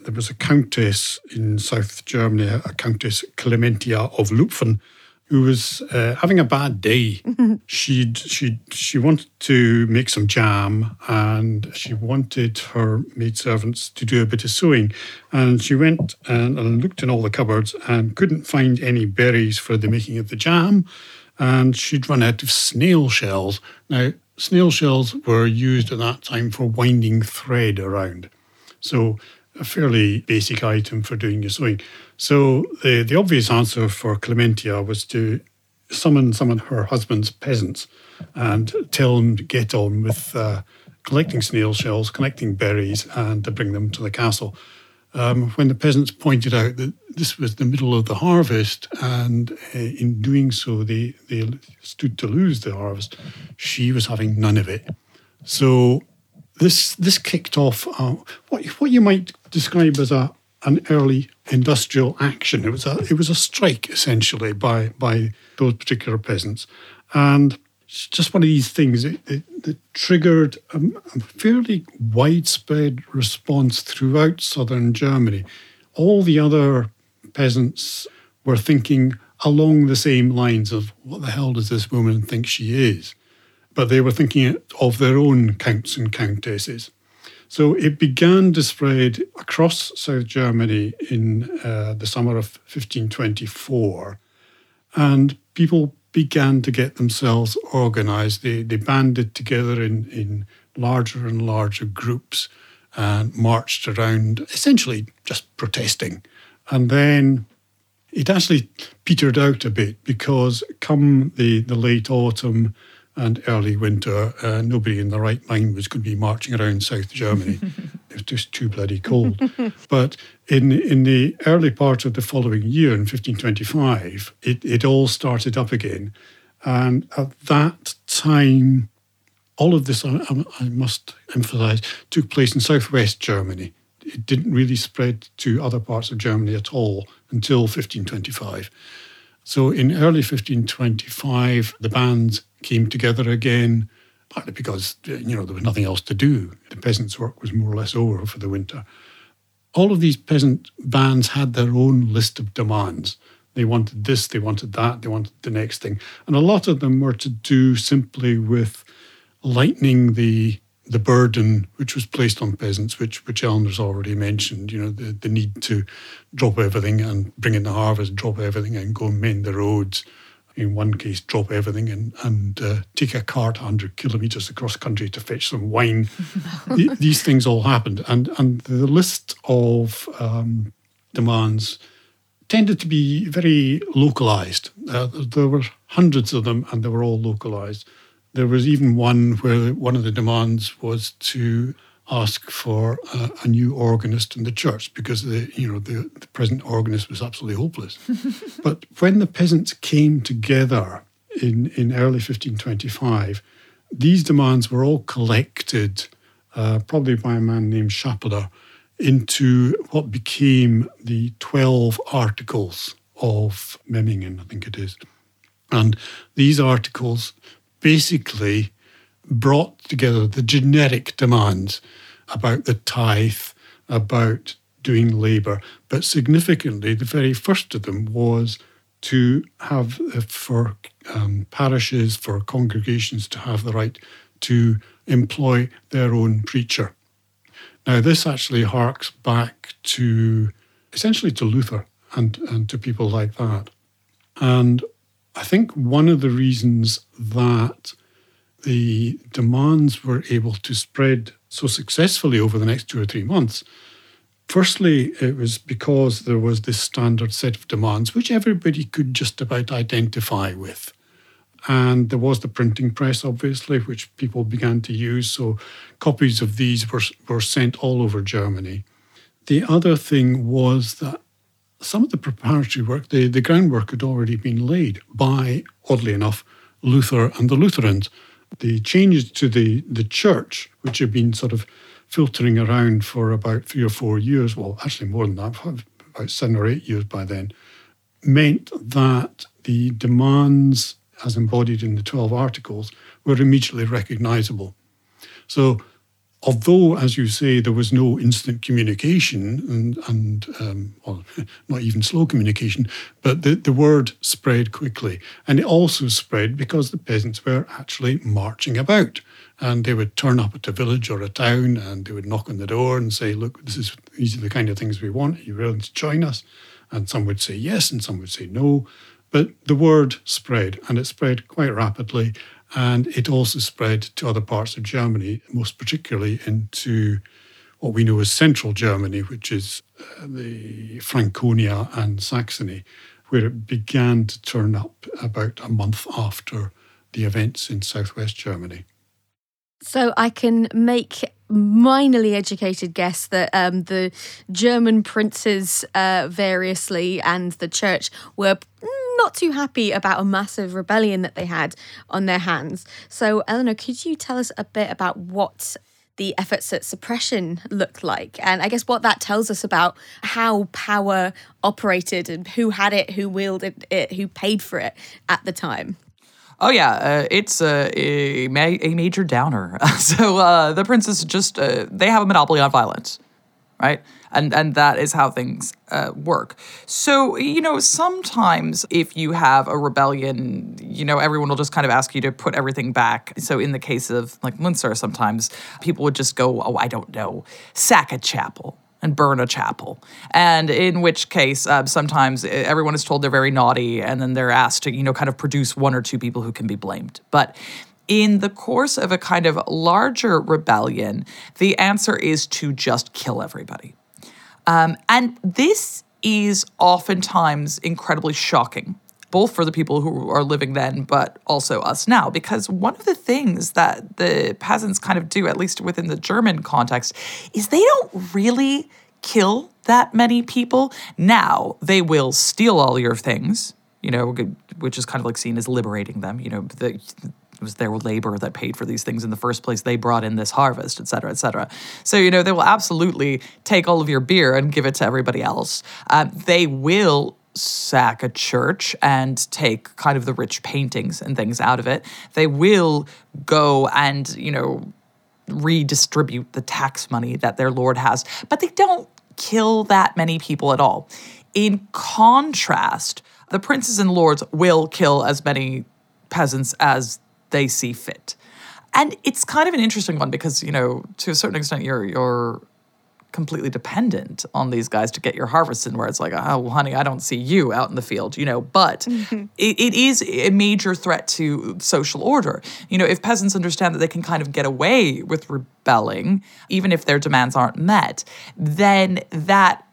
S3: there was a countess in South Germany, a Countess Clementia of Lupfen, who was uh, having a bad day. *laughs* she'd she she wanted to make some jam, and she wanted her maidservants to do a bit of sewing. And she went and, and looked in all the cupboards and couldn't find any berries for the making of the jam. And she'd run out of snail shells. Now, snail shells were used at that time for winding thread around. So a fairly basic item for doing your sewing. So the, the obvious answer for Clementia was to summon some of her husband's peasants and tell them to get on with uh, collecting snail shells, collecting berries, and to bring them to the castle. Um, when the peasants pointed out that this was the middle of the harvest, and uh, in doing so, they, they stood to lose the harvest, she was having none of it. So this this kicked off uh, what what you might describe as a an early industrial action. It was a it was a strike essentially by by those particular peasants, and it's just one of these things that, that, that triggered a, a fairly widespread response throughout southern Germany. All the other peasants were thinking along the same lines of what the hell does this woman think she is? But they were thinking of their own counts and countesses. So it began to spread across South Germany in uh, the summer of 1524. And people began to get themselves organized. They, they banded together in, in larger and larger groups and marched around, essentially just protesting. And then it actually petered out a bit because come the, the late autumn and early winter, uh, nobody in the right mind was going to be marching around South Germany. *laughs* it was just too bloody cold. *laughs* but in in the early part of the following year, in 1525, it, it all started up again. And at that time, all of this, I, I must emphasize, took place in southwest Germany. It didn't really spread to other parts of Germany at all until 1525. So in early 1525, the bands came together again, partly because uh, you know there was nothing else to do. The peasants' work was more or less over for the winter. All of these peasant bands had their own list of demands. They wanted this, they wanted that, they wanted the next thing, and a lot of them were to do simply with lightening the the burden which was placed on peasants, which which Eleanor's already mentioned, you know, the, the need to drop everything and bring in the harvest, drop everything and go mend the roads. In one case, drop everything and, and uh, take a cart 100 kilometres across country to fetch some wine. *laughs* these things all happened. And, and the list of um, demands tended to be very localised. Uh, there were hundreds of them and they were all localised. There was even one where one of the demands was to ask for a, a new organist in the church because the you know the, the present organist was absolutely hopeless. *laughs* but when the peasants came together in in early 1525, these demands were all collected, uh, probably by a man named Schappeler, into what became the 12 articles of Memmingen, I think it is. And these articles basically brought together the generic demands about the tithe, about doing labour. But significantly, the very first of them was to have, uh, for um, parishes, for congregations to have the right to employ their own preacher. Now, this actually harks back to essentially to Luther and, and to people like that. And I think one of the reasons that the demands were able to spread so successfully over the next two or three months, firstly, it was because there was this standard set of demands which everybody could just about identify with. And there was the printing press, obviously, which people began to use. So copies of these were, were sent all over Germany. The other thing was that some of the preparatory work, the, the groundwork had already been laid by, oddly enough, Luther and the Lutherans. The changes to the, the church, which had been sort of filtering around for about three or four years, well, actually more than that, about seven or eight years by then, meant that the demands as embodied in the 12 articles were immediately recognizable. So although, as you say, there was no instant communication and, and um, well, *laughs* not even slow communication, but the, the word spread quickly. And it also spread because the peasants were actually marching about. And they would turn up at a village or a town and they would knock on the door and say, Look, this is these are the kind of things we want. Are you willing to join us? And some would say yes, and some would say no. But the word spread, and it spread quite rapidly. And it also spread to other parts of Germany, most particularly into what we know as central Germany, which is uh, the Franconia and Saxony, where it began to turn up about a month after the events in southwest Germany.
S4: So I can make minorly educated guess that um, the German princes uh, variously and the church were not too happy about a massive rebellion that they had on their hands. So, Eleanor, could you tell us a bit about what the efforts at suppression looked like? And I guess what that tells us about how power operated and who had it, who wielded it, who paid for it at the time.
S2: Oh yeah, uh, it's a, a, a major downer. *laughs* so uh, the princes just uh, have a monopoly on violence, right? And and that is how things uh, work. So you know, sometimes if you have a rebellion, you know, everyone will just kind of ask you to put everything back. So in the case of like Munster, sometimes people would just go, oh, I don't know, sack a chapel and burn a chapel. And in which case, uh, sometimes uh, everyone is told they're very naughty, and then they're asked to, you know, kind of produce one or two people who can be blamed. But in the course of a kind of larger rebellion, the answer is to just kill everybody. Um, and this is oftentimes incredibly shocking, both for the people who are living then, but also us now. Because one of the things that the peasants kind of do, at least within the German context, is they don't really kill that many people. Now, they will steal all your things, you know, which is kind of like seen as liberating them. You know, the, it was their labor that paid for these things in the first place. They brought in this harvest, et cetera, et cetera. So, you know, they will absolutely take all of your beer and give it to everybody else. Uh, they will sack a church and take kind of the rich paintings and things out of it. They will go and, you know, redistribute the tax money that their lord has, but they don't kill that many people at all. In contrast, the princes and lords will kill as many peasants as they see fit. And it's kind of an interesting one because, you know, to a certain extent, you're you're completely dependent on these guys to get your harvest in where it's like oh well, honey i don't see you out in the field you know but *laughs* it, it is a major threat to social order you know if peasants understand that they can kind of get away with rebelling even if their demands aren't met then that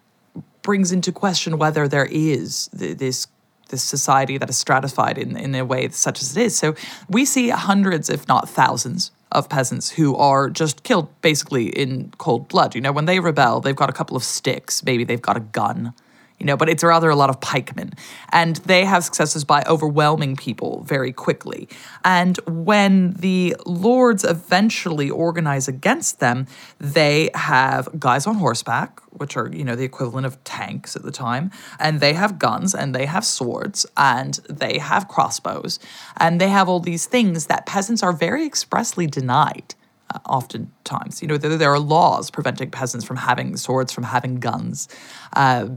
S2: brings into question whether there is th- this this society that is stratified in, in a way such as it is. So we see hundreds, if not thousands, of peasants who are just killed basically in cold blood. You know, when they rebel, they've got a couple of sticks, maybe they've got a gun, you know, but it's rather a lot of pikemen. And they have successes by overwhelming people very quickly. And when the lords eventually organize against them, they have guys on horseback, which are, you know, the equivalent of tanks at the time, and they have guns and they have swords and they have crossbows and they have all these things that peasants are very expressly denied. Uh, oftentimes, you know, there, there, are laws preventing peasants from having swords, from having guns. Uh,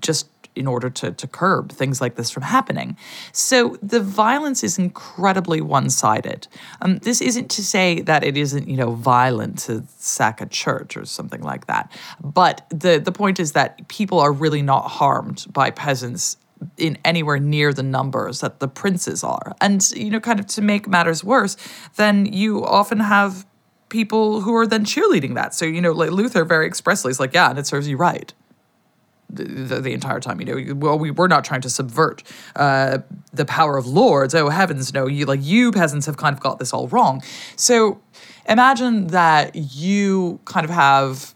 S2: just in order to, to curb things like this from happening. So the violence is incredibly one sided. Um, this isn't to say that it isn't, you know, violent to sack a church or something like that. But the, the point is that people are really not harmed by peasants in anywhere near the numbers that the princes are. And, you know, kind of to make matters worse, then you often have people who are then cheerleading that. So, you know, like Luther very expressly is like, yeah, and it serves you right the, the, entire time. You know, well, we we're not trying to subvert uh, the power of lords. Oh heavens, no! You like you peasants have kind of got this all wrong. So imagine that you kind of have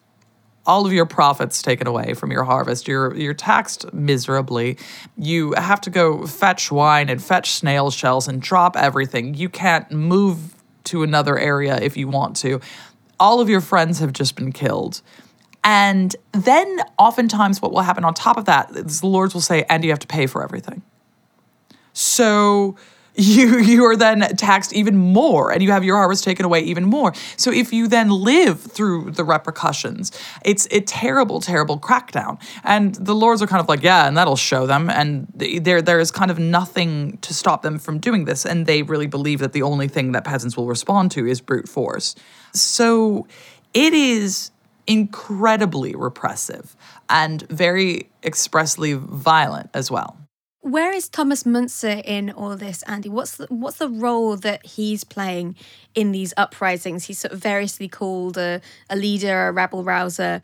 S2: all of your profits taken away from your harvest. You're you're taxed miserably. You have to go fetch wine and fetch snail shells and drop everything. You can't move to another area if you want to. All of your friends have just been killed and then oftentimes what will happen on top of that is the Lords will say, and you have to pay for everything. So you *laughs* you are then taxed even more and you have your harvest taken away even more. So if you then live through the repercussions, it's a terrible, terrible crackdown. And the lords are kind of like, yeah, and that'll show them. And there there is kind of nothing to stop them from doing this. And they really believe that the only thing that peasants will respond to is brute force. So it is incredibly repressive and very expressly violent as well.
S4: Where is Thomas Müntzer in all this, Andy? What's the, what's the role that he's playing in these uprisings? He's sort of variously called a, a leader, a rabble rouser.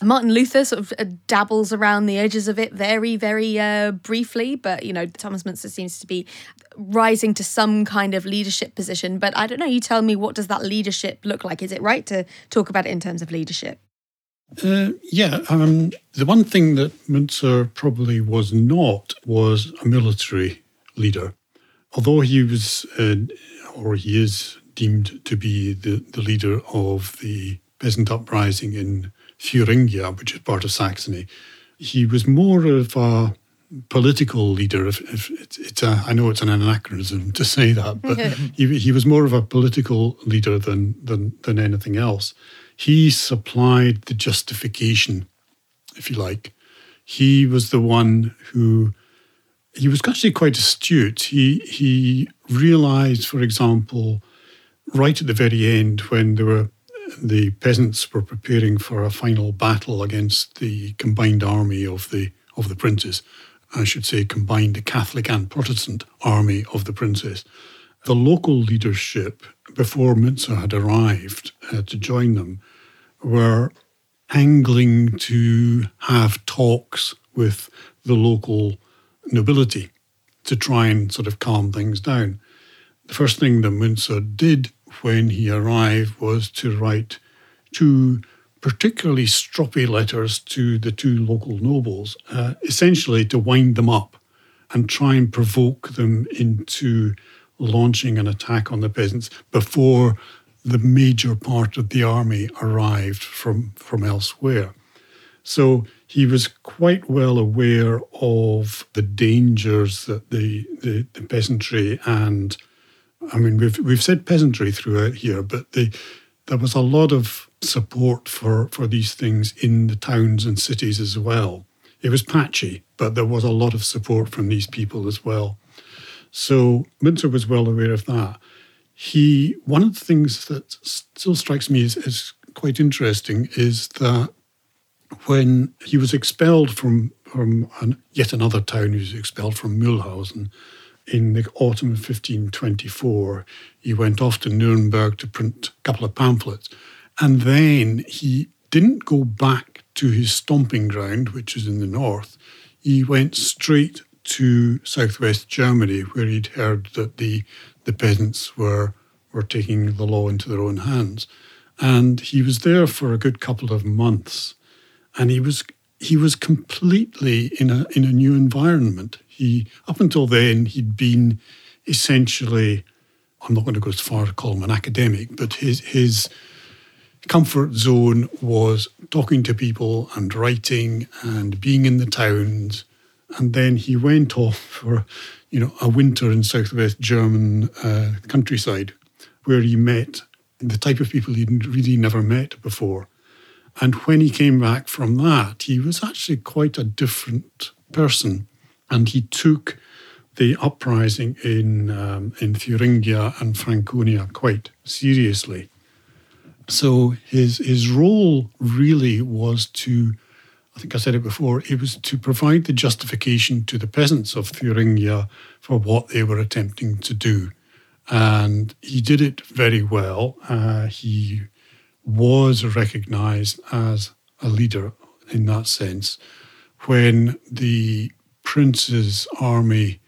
S4: Martin Luther sort of uh, dabbles around the edges of it very, very uh, briefly, but you know, Thomas Müntzer seems to be rising to some kind of leadership position. But I don't know. You tell me, what does that leadership look like? Is it right to talk about it in terms of leadership?
S3: Uh, yeah, um, the one thing that Müntzer probably was not was a military leader. Although he was, uh, or he is deemed to be the, the leader of the peasant uprising in Thuringia, which is part of Saxony. He was more of a political leader. If, if it's, it's a, I know it's an anachronism to say that, but *laughs* he, he was more of a political leader than, than, than anything else. He supplied the justification, if you like. He was the one who he was actually quite astute. He he realized, for example, right at the very end when there were the peasants were preparing for a final battle against the combined army of the of the princes. I should say combined Catholic and Protestant army of the princes. The local leadership, before Müntzer had arrived uh, to join them, were angling to have talks with the local nobility to try and sort of calm things down. The first thing that Müntzer did when he arrived was to write two particularly stroppy letters to the two local nobles, uh, essentially to wind them up and try and provoke them into launching an attack on the peasants before the major part of the army arrived from, from elsewhere. So he was quite well aware of the dangers that the, the, the peasantry and I mean, we've we've said peasantry throughout here, but the, there was a lot of support for for these things in the towns and cities as well. It was patchy, but there was a lot of support from these people as well. So Müntzer was well aware of that. he one of the things that still strikes me as, as quite interesting is that when he was expelled from from an, yet another town, he was expelled from Mühlhausen in the autumn of 1524. He went off to Nuremberg to print a couple of pamphlets, and then he didn't go back to his stomping ground, which is in the north. He went straight to southwest Germany, where he'd heard that the the peasants were were taking the law into their own hands. And he was there for a good couple of months. And he was he was completely in a in a new environment. He up until then he'd been essentially I'm not going to go as far to call him an academic, but his his comfort zone was talking to people and writing and being in the towns. And then he went off for, you know, a winter in southwest German uh, countryside where he met the type of people he'd really never met before. And when he came back from that, he was actually quite a different person. And he took the uprising in, um, in Thuringia and Franconia quite seriously. So his, his role really was to, I think I said it before, it was to provide the justification to the peasants of Thuringia for what they were attempting to do and he did it very well. Uh, he was recognized as a leader in that sense. When the prince's army,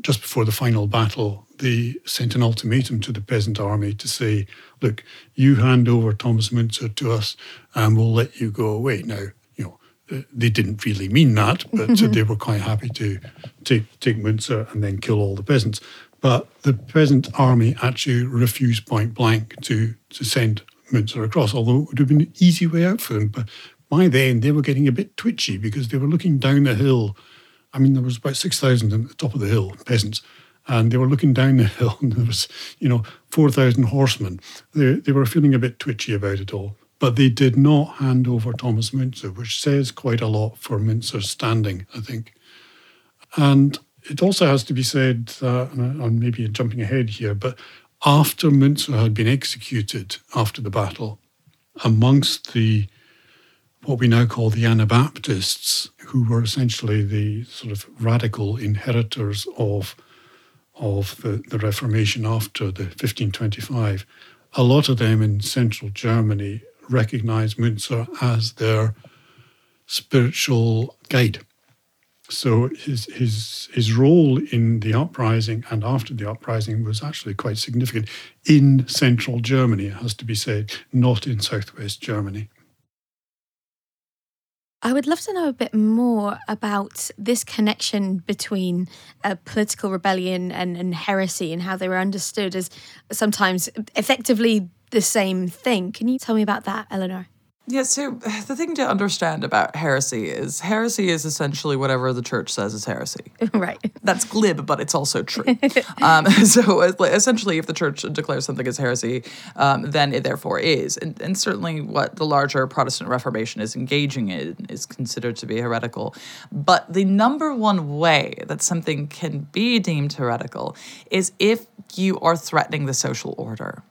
S3: just before the final battle, they sent an ultimatum to the peasant army to say, look, you hand over Thomas Müntzer to us and we'll let you go away. Now, you know, uh, they didn't really mean that, but they *laughs* were quite happy to take, take Müntzer and then kill all the peasants. But the peasant army actually refused point blank to, to send Müntzer across, although it would have been an easy way out for them. But by then, they were getting a bit twitchy because they were looking down the hill. I mean, there was about 6,000 at the top of the hill, peasants, and they were looking down the hill, *laughs* and there was, you know, 4,000 horsemen. They, they were feeling a bit twitchy about it all. But they did not hand over Thomas Müntzer, which says quite a lot for Müntzer's standing, I think. And it also has to be said, uh, and maybe jumping ahead here, but after Müntzer had been executed after the battle, amongst the what we now call the Anabaptists, who were essentially the sort of radical inheritors of of the, the Reformation after the 1525, a lot of them in central Germany recognized Müntzer as their spiritual guide. So his his his role in the uprising and after the uprising was actually quite significant in central Germany, it has to be said, not in southwest Germany.
S4: I would love to know a bit more about this connection between a political rebellion and, and heresy and how they were understood as sometimes effectively the same thing. Can you tell me about that, Eleanor?
S2: Yeah, so *sighs* the thing to understand about heresy is heresy is essentially whatever the church says is heresy. *laughs*
S4: right.
S2: That's glib, but it's also true. *laughs* um, *laughs* so essentially, if the church declares something as heresy, um, then it therefore is. And, and certainly what the larger Protestant Reformation is engaging in is considered to be heretical. But the number one way that something can be deemed heretical is if you are threatening the social order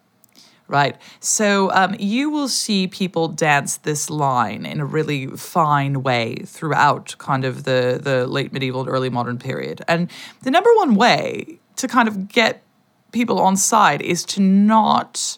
S2: right? So um, you will see people dance this line in a really fine way throughout kind of the, the late medieval and early modern period. And the number one way to kind of get people on side is to not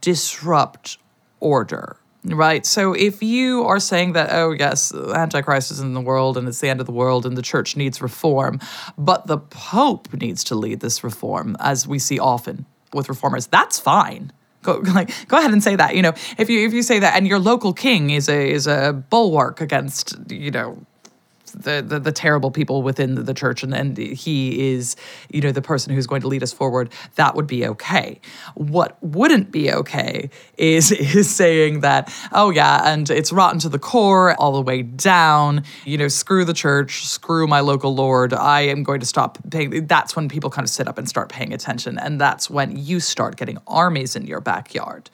S2: disrupt order. Right. So if you are saying that, oh, yes, Antichrist is in the world and it's the end of the world and the church needs reform, but the Pope needs to lead this reform, as we see often with reformers, that's fine. Go *laughs* like go ahead and say that. You know, if you if you say that, and your local king is a is a bulwark against you know the, the, the terrible people within the church and, and he is you know the person who's going to lead us forward that would be okay. What wouldn't be okay is *laughs* is saying that oh yeah and it's rotten to the core all the way down you know screw the church screw my local lord i am going to stop paying that's when people kind of sit up and start paying attention and that's when you start getting armies in your backyard.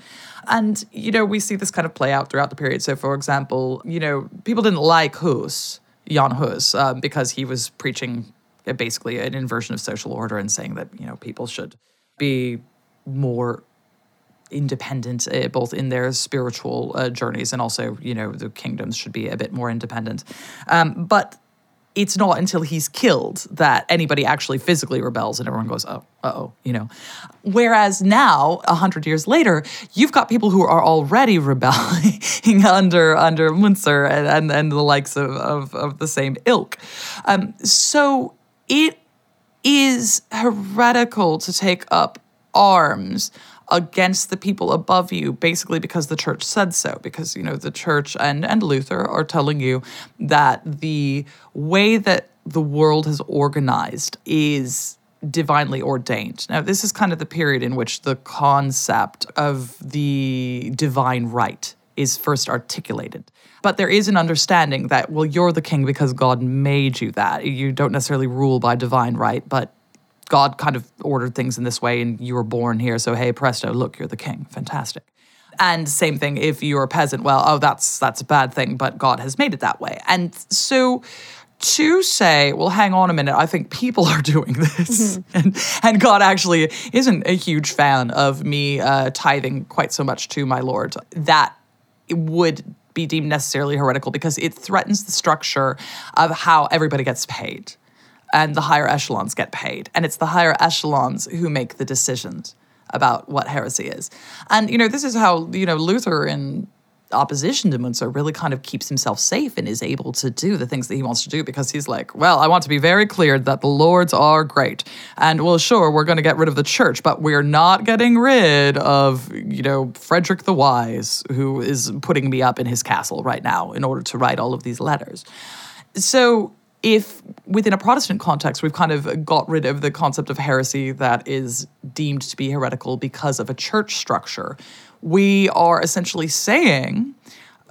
S2: And, you know, we see this kind of play out throughout the period. So, for example, you know, people didn't like Hus Jan Hus um, because he was preaching basically an inversion of social order and saying that you know people should be more independent, uh, both in their spiritual uh, journeys and also, you know, the kingdoms should be a bit more independent. Um, but it's not until he's killed that anybody actually physically rebels and everyone goes, oh, oh, you know. Whereas now, a hundred years later, you've got people who are already *laughs* rebelling under under Müntzer and, and, and the likes of, of, of the same ilk. Um, so it is heretical to take up arms against the people above you basically because the church said so because you know the church and and Luther are telling you that the way that the world has organized is divinely ordained. Now this is kind of the period in which the concept of the divine right is first articulated. But there is an understanding that well you're the king because God made you that. You don't necessarily rule by divine right, but God kind of ordered things in this way and you were born here. So, hey, presto, look, you're the king. Fantastic. And same thing if you're a peasant, well, oh, that's that's a bad thing, but God has made it that way. And so to say, well, hang on a minute, I think people *laughs* are doing this. Mm-hmm. *laughs* And, and God actually isn't a huge fan of me uh, tithing quite so much to my Lord. That would be deemed necessarily heretical because it threatens the structure of how everybody gets paid and the higher echelons get paid. And it's the higher echelons who make the decisions about what heresy is. And, you know, this is how, you know, Luther in opposition to Müntzer really kind of keeps himself safe and is able to do the things that he wants to do because he's like, well, I want to be very clear that the lords are great. And well, sure, we're going to get rid of the church, but we're not getting rid of, you know, Frederick the Wise, who is putting me up in his castle right now in order to write all of these letters. So if within a Protestant context, we've kind of got rid of the concept of heresy that is deemed to be heretical because of a church structure, we are essentially saying,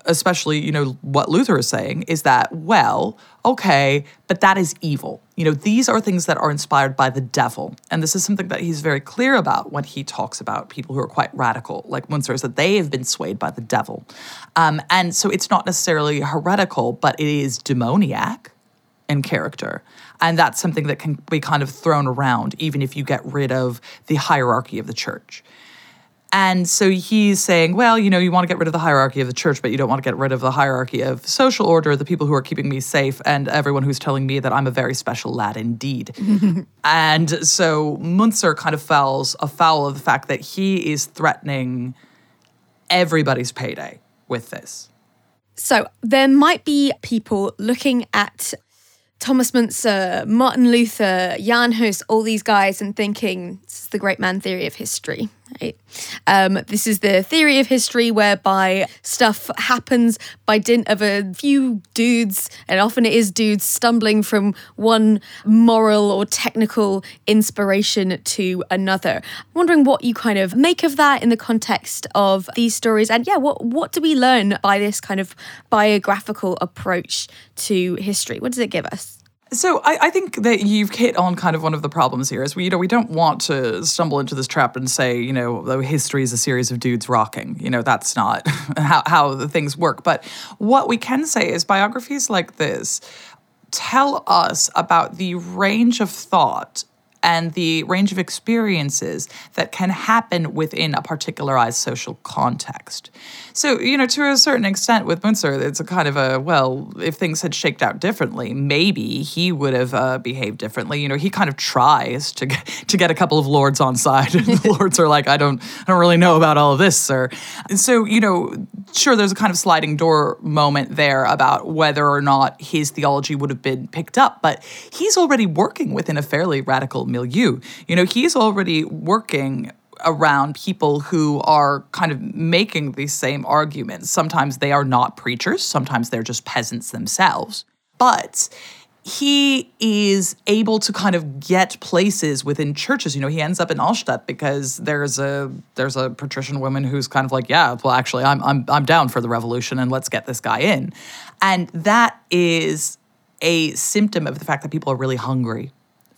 S2: especially, you know, what Luther is saying, is that, well, okay, but that is evil. You know, these are things that are inspired by the devil. And this is something that he's very clear about when he talks about people who are quite radical, like Müntzer, is that they have been swayed by the devil. Um, and so it's not necessarily heretical, but it is demoniac in character. And that's something that can be kind of thrown around, even if you get rid of the hierarchy of the church. And so he's saying, well, you know, you want to get rid of the hierarchy of the church, but you don't want to get rid of the hierarchy of social order, the people who are keeping me safe, and everyone who's telling me that I'm a very special lad indeed. *laughs* and so Müntzer kind of falls afoul of the fact that he is threatening everybody's payday with this.
S4: So there might be people looking at Thomas Müntzer, Martin Luther, Jan Hus, all these guys, and thinking this is the great man theory of history. Right? Um, this is the theory of history whereby stuff happens by dint of a few dudes, and often it is dudes stumbling from one moral or technical inspiration to another. I'm wondering what you kind of make of that in the context of these stories, and yeah, what what do we learn by this kind of biographical approach to history? What does it give us?
S2: So I, I, think that you've hit on kind of one of the problems here is we you know we don't want to stumble into this trap and say you know though history is a series of dudes rocking. You know that's not *laughs* how how the things work. But what we can say is biographies like this tell us about the range of thought and the range of experiences that can happen within a particularized social context. So, you know, to a certain extent with Müntzer, it's a kind of a, well, if things had shaked out differently, maybe he would have uh, behaved differently. You know, he kind of tries to get, to get a couple of lords on side, *laughs* and the lords are like, I don't, I don't really know about all of this, sir. And so, you know, sure, there's a kind of sliding door moment there about whether or not his theology would have been picked up, but he's already working within a fairly radical milieu. You know, he's already working around people who are kind of making these same arguments. Sometimes they are not preachers, sometimes they're just peasants themselves. But he is able to kind of get places within churches. You know, he ends up in Allstedt because there's a there's a patrician woman who's kind of like, yeah, well, actually, I'm I'm I'm down for the revolution, and let's get this guy in, and that is a symptom of the fact that people are really hungry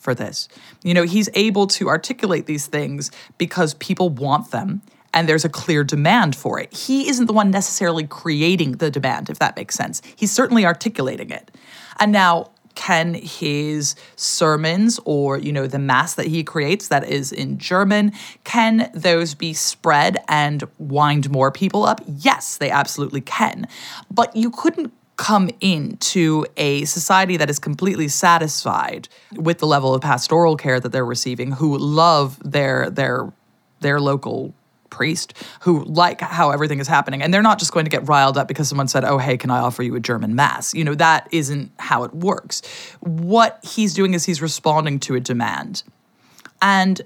S2: for this. You know, he's able to articulate these things because people want them and there's a clear demand for it. He isn't the one necessarily creating the demand, if that makes sense. He's certainly articulating it. And now, can his sermons or you know the mass that he creates that is in german can those be spread and wind more people up yes they absolutely can but you couldn't come into a society that is completely satisfied with the level of pastoral care that they're receiving who love their their their local priest who like how everything is happening. And they're not just going to get riled up because someone said oh hey can i offer you a german mass? You know that isn't how it works. What he's doing is he's responding to a demand. And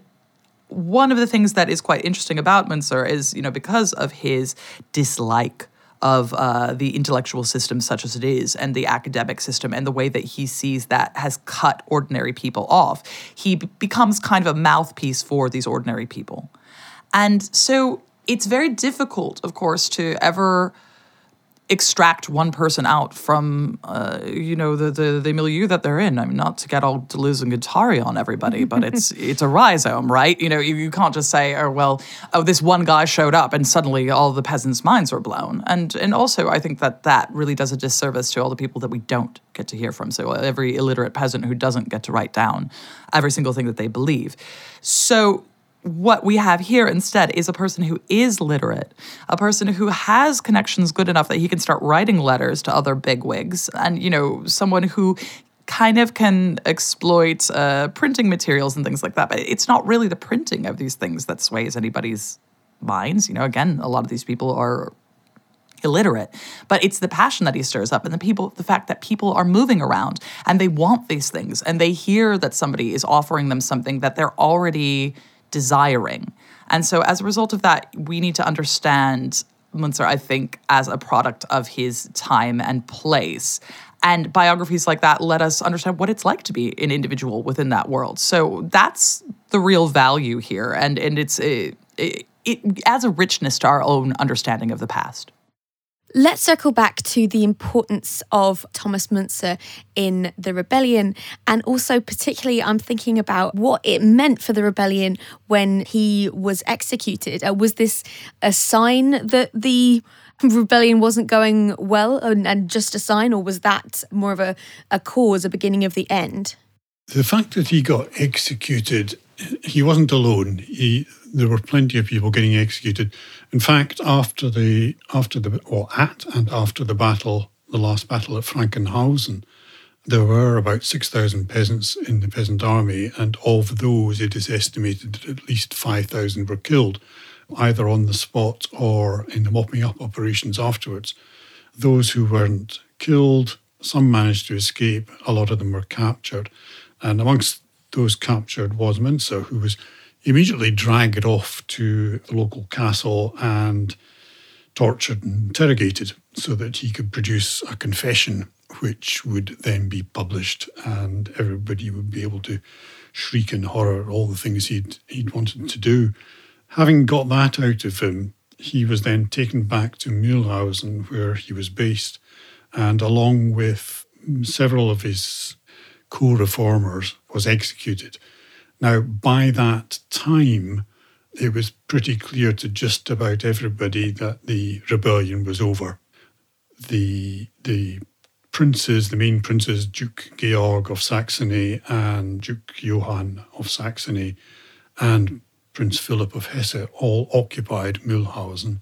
S2: one of the things that is quite interesting about Müntzer is, you know, because of his dislike of uh, the intellectual system such as it is and the academic system and the way that he sees that has cut ordinary people off, he b- becomes kind of a mouthpiece for these ordinary people. And so it's very difficult, of course, to ever extract one person out from uh, you know the, the the milieu that they're in. I mean, not to get all Deleuze and Guattari on everybody, but it's *laughs* it's a rhizome, right? You know, you, you can't just say, oh well, oh this one guy showed up and suddenly all the peasants' minds were blown. And and also, I think that that really does a disservice to all the people that we don't get to hear from. So every illiterate peasant who doesn't get to write down every single thing that they believe. So what we have here instead is a person who is literate, a person who has connections good enough that he can start writing letters to other bigwigs, and you know, someone who kind of can exploit uh, printing materials and things like that. But it's not really the printing of these things that sways anybody's minds. You know, again, a lot of these people are illiterate but it's the passion that he stirs up and the people the fact that people are moving around and they want these things and they hear that somebody is offering them something that they're already desiring. And so, as a result of that, we need to understand Müntzer, I think, as a product of his time and place. And biographies like that let us understand what it's like to be an individual within that world. So that's the real value here, and and it's it, it, it adds a richness to our own understanding of the past.
S4: Let's circle back to the importance of Thomas Müntzer in the rebellion. And also, particularly, I'm thinking about what it meant for the rebellion when he was executed. Uh, was this a sign that the rebellion wasn't going well and, and, just a sign, or was that more of a, a cause, a beginning of the end?
S3: The fact that he got executed, he wasn't alone. He, there were plenty of people getting executed. In fact, after the after the or at and after the battle, the last battle at Frankenhausen, there were about six thousand peasants in the peasant army, and of those, it is estimated that at least five thousand were killed, either on the spot or in the mopping up operations afterwards. Those who weren't killed, some managed to escape. A lot of them were captured, and amongst those captured was Müntzer, who was immediately dragged off to the local castle and tortured and interrogated so that he could produce a confession which would then be published and everybody would be able to shriek in horror at all the things he'd he'd wanted to do. Having got that out of him, he was then taken back to Mühlhausen where he was based and along with several of his co-reformers was executed. Now, by that time, it was pretty clear to just about everybody that the rebellion was over. The the princes, the main princes, Duke Georg of Saxony and Duke Johann of Saxony and Prince Philip of Hesse all occupied Mühlhausen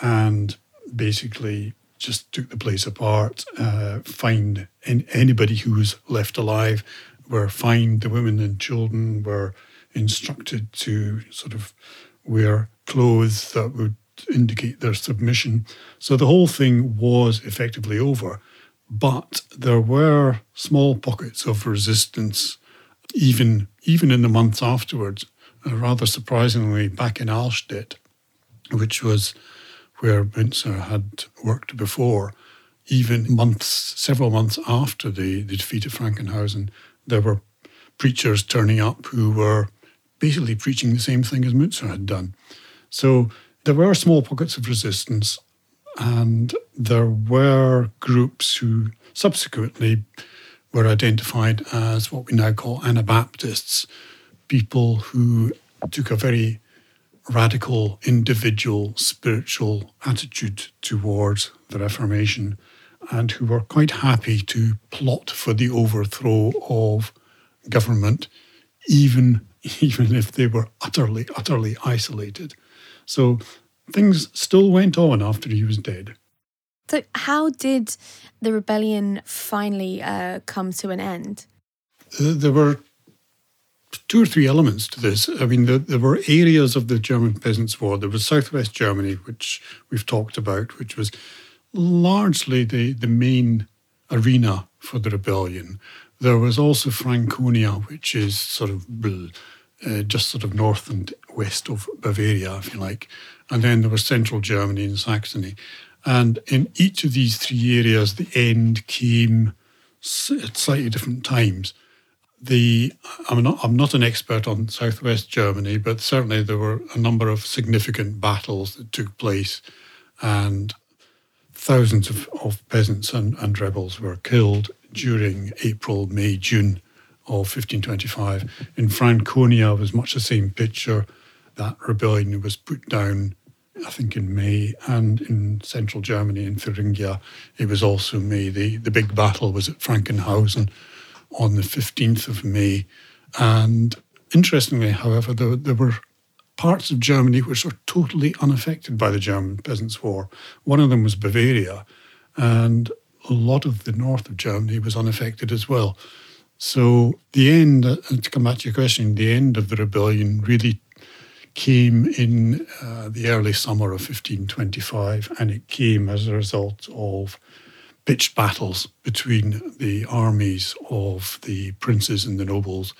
S3: and basically just took the place apart, uh, fined anybody who was left alive were fined, the women and children were instructed to sort of wear clothes that would indicate their submission. So the whole thing was effectively over. But there were small pockets of resistance, even even in the months afterwards. Uh, rather surprisingly, back in Allstedt, which was where Müntzer had worked before, even months, several months after the, the defeat of Frankenhausen, there were preachers turning up who were basically preaching the same thing as Müntzer had done. So there were small pockets of resistance, and there were groups who subsequently were identified as what we now call Anabaptists, people who took a very radical individual spiritual attitude towards the Reformation and who were quite happy to plot for the overthrow of government, even, *laughs* even if they were utterly, utterly isolated. So things still went on after he was dead.
S4: So, how did the rebellion finally uh, come to an end?
S3: Uh, there were two or three elements to this. I mean, there, there, were areas of the German Peasants' War. There was Southwest Germany, which we've talked about, which was largely the, the main arena for the rebellion. There was also Franconia, which is sort of uh, just sort of north and west of Bavaria, if you like. And then there was central Germany and Saxony. And in each of these three areas, the end came at slightly different times. The I'm not I'm not an expert on southwest Germany, but certainly there were a number of significant battles that took place, and thousands of, of peasants and, and rebels were killed during April, May, June of 1525. In Franconia It was much the same picture. That rebellion was put down, I think, in May, and in central Germany, in Thuringia, it was also May. The, the big battle was at Frankenhausen on the 15th of May. And interestingly, however, there, there were parts of Germany which were totally unaffected by the German Peasants' War. One of them was Bavaria, and a lot of the north of Germany was unaffected as well. So the end, uh, to come back to your question, the end of the rebellion really came in uh, the early summer of 1525, and it came as a result of pitched battles between the armies of the princes and the nobles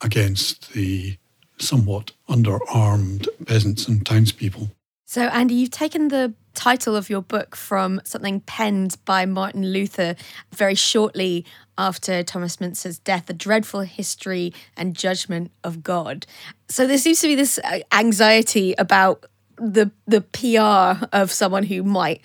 S3: against the somewhat underarmed peasants and townspeople.
S4: So, Andy, you've taken the title of your book from something penned by Martin Luther very shortly after Thomas Müntzer's death, A Dreadful History and Judgment of God. So, there seems to be this uh, anxiety about the the PR of someone who might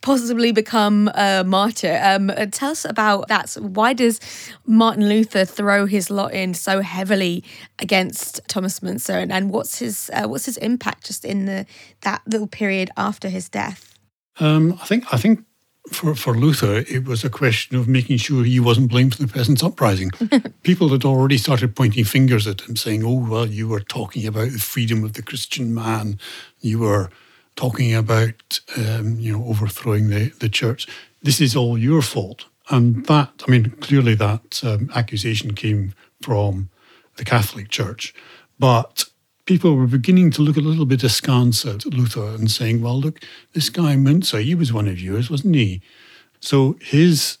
S4: possibly become a martyr. Um, uh, tell us about that. Why does Martin Luther throw his lot in so heavily against Thomas Müntzer, and, and what's his uh, what's his impact just in the that little period after his death?
S3: Um, I think I think for, for Luther, it was a question of making sure he wasn't blamed for the peasants' uprising. *laughs* People had already started pointing fingers at him, saying, Oh, well, you were talking about the freedom of the Christian man. You were talking about, um, you know, overthrowing the, the church. This is all your fault. And that, I mean, clearly that um, accusation came from the Catholic Church. But people were beginning to look a little bit askance at Luther and saying, well, look, this guy Müntzer, he was one of yours, wasn't he? So his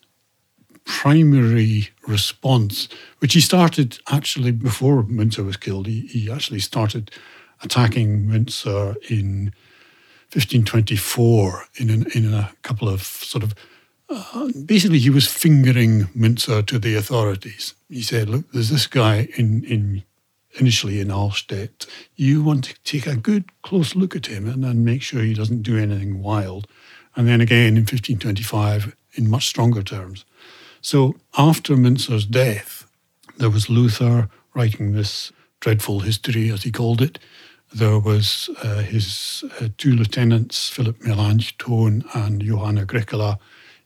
S3: primary response, which he started actually before Müntzer was killed, he, he actually started attacking Müntzer in 1524 in, an, in a couple of sort of uh, basically, he was fingering Müntzer to the authorities. He said, "Look, there's this guy in in initially in Allstedt, you want to take a good close look at him and then make sure he doesn't do anything wild. And then again in 1525 in much stronger terms. So after Müntzer's death, there was Luther writing this dreadful history, as he called it. There was uh, his uh, two lieutenants, Philip Melanchthon and Johann Agricola,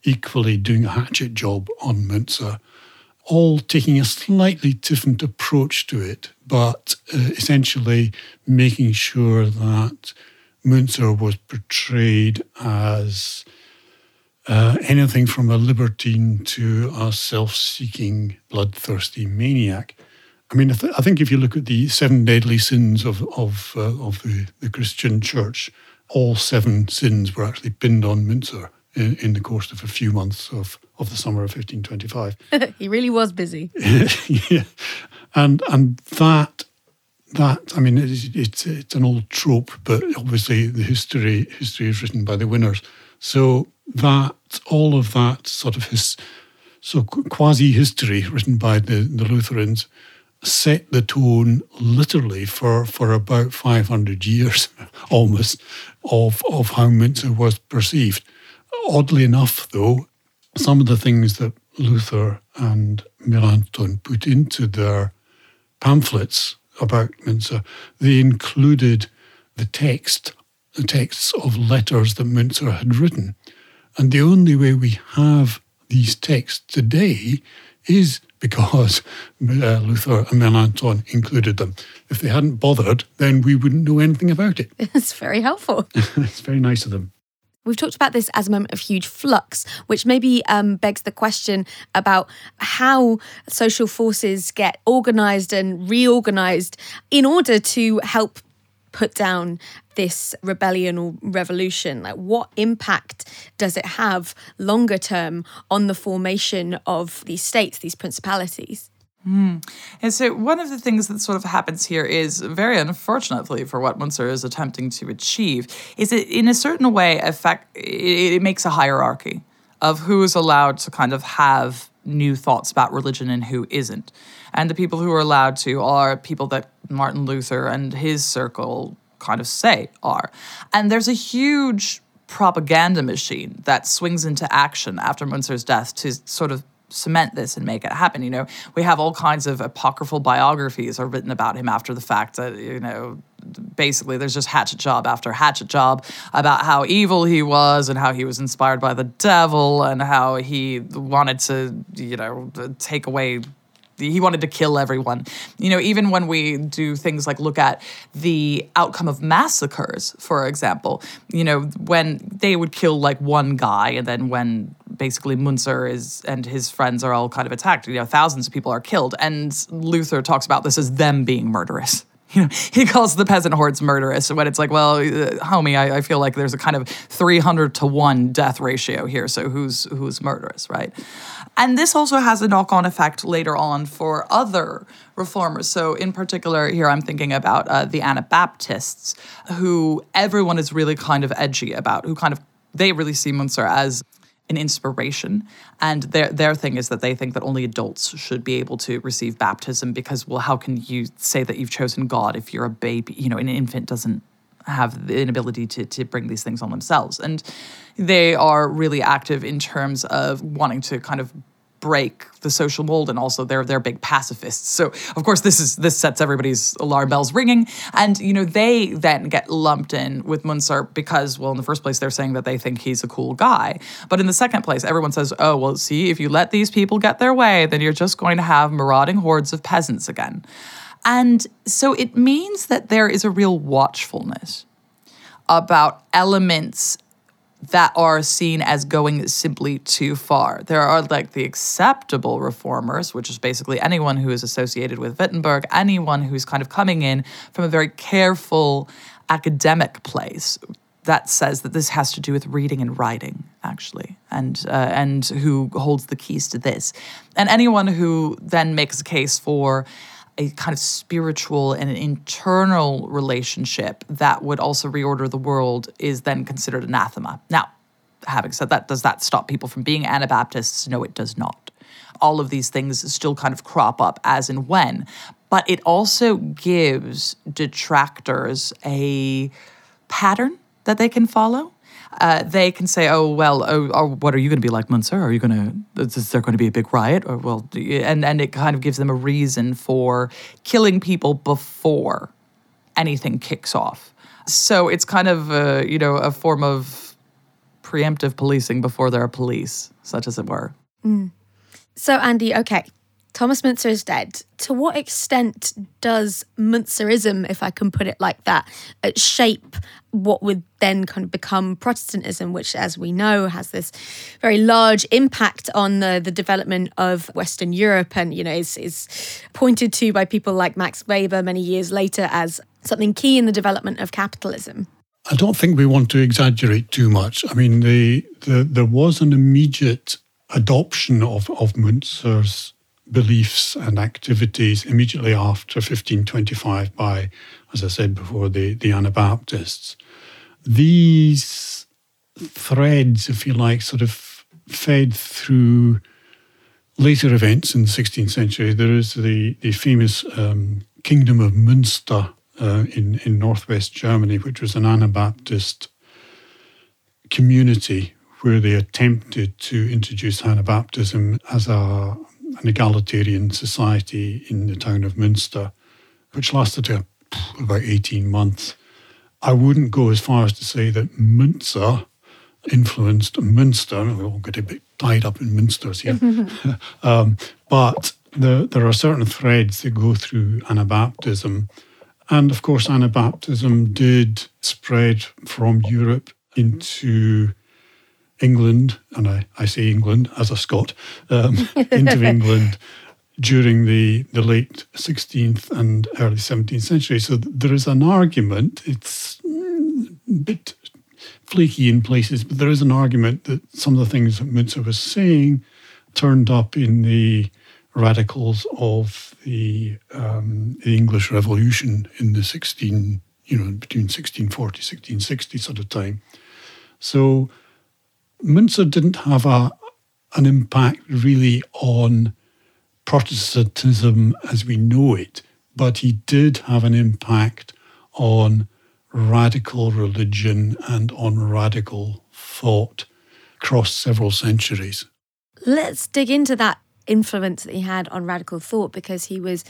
S3: equally doing a hatchet job on Müntzer all taking a slightly different approach to it, but uh, essentially making sure that Müntzer was portrayed as uh, anything from a libertine to a self seeking, bloodthirsty maniac. I mean, I, th- I, think if you look at the seven deadly sins of, of, uh, of the, the Christian church, all seven sins were actually pinned on Müntzer in, in the course of a few months of, of the summer of 1525. *laughs*
S4: he really was busy. *laughs*
S3: yeah. And, and that, that I mean, it's, it's, it's an old trope, but obviously the history, history is written by the winners. So that, all of that sort of his, so quasi history written by the, the Lutherans set the tone literally for, for about 500 years *laughs* almost of, of how Müntzer was perceived. Oddly enough, though, some of the things that Luther and Melanchthon put into their pamphlets about Müntzer, they included the text, the texts of letters that Müntzer had written. And the only way we have these texts today is because *laughs* uh, Luther and Melanchthon included them. If they hadn't bothered, then we wouldn't know anything about it. *laughs*
S4: It's very helpful. *laughs*
S3: it's very nice of them.
S4: We've talked about this as a moment of huge flux, which maybe um, begs the question about how social forces get organized and reorganized in order to help put down this rebellion or revolution? Like, what impact does it have longer term on the formation of these states, these principalities?
S2: Mm. And so, one of the things that sort of happens here is very unfortunately for what Müntzer is attempting to achieve, is it in a certain way, effect, it, it makes a hierarchy of who is allowed to kind of have new thoughts about religion and who isn't. And the people who are allowed to are people that Martin Luther and his circle kind of say are. And there's a huge propaganda machine that swings into action after Müntzer's death to sort of cement this and make it happen. You know, we have all kinds of apocryphal biographies are written about him after the fact that, you know, basically there's just hatchet job after hatchet job about how evil he was and how he was inspired by the devil and how he wanted to, you know, take away he wanted to kill everyone. You know, even when we do things like look at the outcome of massacres, for example, you know, when they would kill like one guy, and then when basically Müntzer is and his friends are all kind of attacked, you know, thousands of people are killed, and Luther talks about this as them being murderous. *laughs* you know, he calls the peasant hordes murderous when it's like, well, uh, homie, I, I, feel like there's a kind of 300 to 1 death ratio here. So who's who's murderous, right? And this also has a knock-on effect later on for other reformers. So in particular, here I'm thinking about uh, the Anabaptists, who everyone is really kind of edgy about, who kind of they really see Müntzer as an inspiration. And their their thing is that they think that only adults should be able to receive baptism because, well, how can you say that you've chosen God if you're a baby? You know, an infant doesn't have the inability to, to bring these things on themselves. And they are really active in terms of wanting to kind of break the social mold and also they're they're big pacifists. So of course this is this sets everybody's alarm bells ringing. And you know they then get lumped in with Müntzer because well in the first place they're saying that they think he's a cool guy. But in the second place everyone says oh well see if you let these people get their way then you're just going to have marauding hordes of peasants again. And so it means that there is a real watchfulness about elements that are seen as going simply too far. There are like the acceptable reformers, which is basically anyone who is associated with Wittenberg, anyone who's kind of coming in from a very careful academic place that says that this has to do with reading and writing, actually, and uh, and who holds the keys to this, and anyone who then makes a case for a kind of spiritual and an internal relationship that would also reorder the world is then considered anathema. Now, having said that, does that stop people from being Anabaptists? No, it does not. All of these things still kind of crop up as and when, but it also gives detractors a pattern that they can follow uh, they can say, "Oh well, oh, oh what are you going to be like, Müntzer? Are you going to? Is there going to be a big riot?" Or well, and and it kind of gives them a reason for killing people before anything kicks off. So it's kind of a, you know a form of preemptive policing before there are police, such as it were.
S4: Mm. So Andy, okay, Thomas Müntzer is dead. To what extent does Müntzerism, if I can put it like that, uh, shape what would then kind of become Protestantism, which, as we know, has this very large impact on the, the development of Western Europe and, you know, is, is pointed to by people like Max Weber many years later as something key in the development of capitalism?
S3: I don't think we want to exaggerate too much. I mean, the, the there was an immediate adoption of, of Müntzer's beliefs and activities immediately after 1525 by, as I said before, the, the Anabaptists. These threads, if you like, sort of fed through later events in the 16th century. There is the, the famous um, Kingdom of Münster uh, in, in northwest Germany, which was an Anabaptist community where they attempted to introduce Anabaptism as a an egalitarian society in the town of Münster, which lasted about 18 months. I wouldn't go as far as to say that Munster influenced Munster. We all get a bit tied up in Munsters here. *laughs* um, but there, there are certain threads that go through Anabaptism. And of course, Anabaptism did spread from Europe into England, and I, I say England as a Scot, um, *laughs* into England during the, the late 16th and early 17th century. So there is an argument, it's mm, a bit flaky in places, but there is an argument that some of the things that Müntzer was saying turned up in the radicals of the, um, the English Revolution in the 16, you know, between 1640, 1660 sort of time. So Müntzer didn't have a, an impact really on Protestantism as we know it, but he did have an impact on radical religion and on radical thought across several centuries.
S4: Let's dig into that influence that he had on radical thought because he was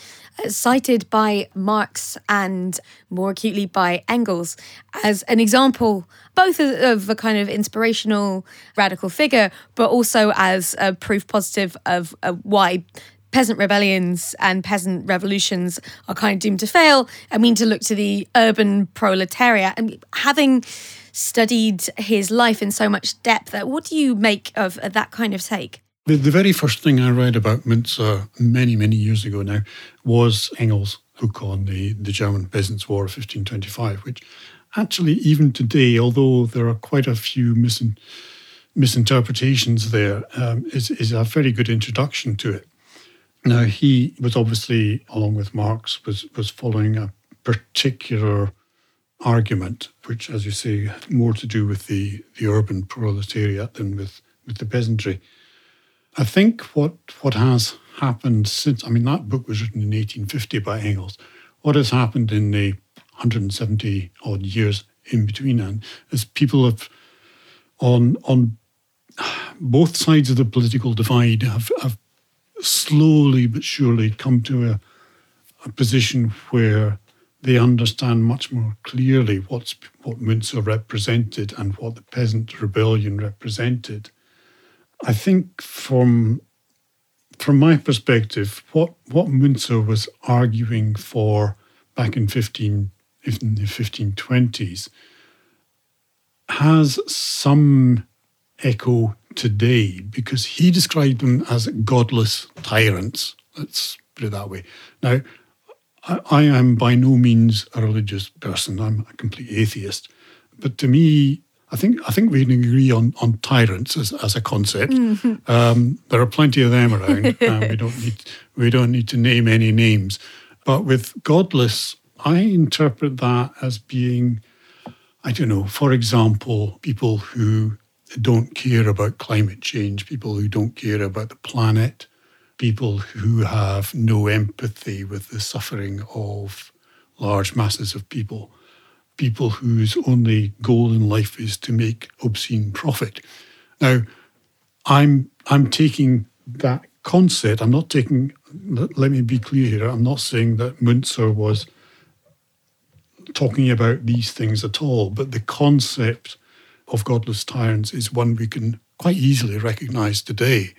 S4: uh, cited by Marx and more acutely by Engels as an example both of a kind of inspirational radical figure but also as a proof positive of why peasant rebellions and peasant revolutions are kind of doomed to fail. I mean, to look to the urban proletariat and having studied his life in so much depth, what do you make of, that kind of take?
S3: The, the very first thing I read about Müntzer many, many years ago now was Engels' book on the, the German Peasants' War of 1525, which actually, even today, although there are quite a few mis- misinterpretations there, um, is, is a very good introduction to it. Now, he was obviously, along with Marx, was, was following a particular argument, which, as you say, had more to do with the, the urban proletariat than with, with the peasantry. I think what what has happened since, I mean, that book was written in 1850 by Engels. What has happened in the 170 odd years in between then is people have, on, on both sides of the political divide, have, have slowly but surely come to a, a position where they understand much more clearly what's what Müntzer represented and what the peasant rebellion represented. I think from from my perspective, what what Müntzer was arguing for back in fifteen in the fifteen twenties has some echo today because he described them as godless tyrants. Let's put it that way. Now, I, I am by no means a religious person. I'm a complete atheist. But to me, I think I think we can agree on, on tyrants as, as a concept. Mm-hmm. Um, there are plenty of them around. *laughs* we don't need we don't need to name any names. But with godless, I interpret that as being, I don't know, for example, people who don't care about climate change, people who don't care about the planet, people who have no empathy with the suffering of large masses of people, people whose only goal in life is to make obscene profit. Now, I'm I'm taking that concept. I'm not taking. Let me be clear here. I'm not saying that Müntzer was talking about these things at all, but the concept of godless tyrants is one we can quite easily recognize today,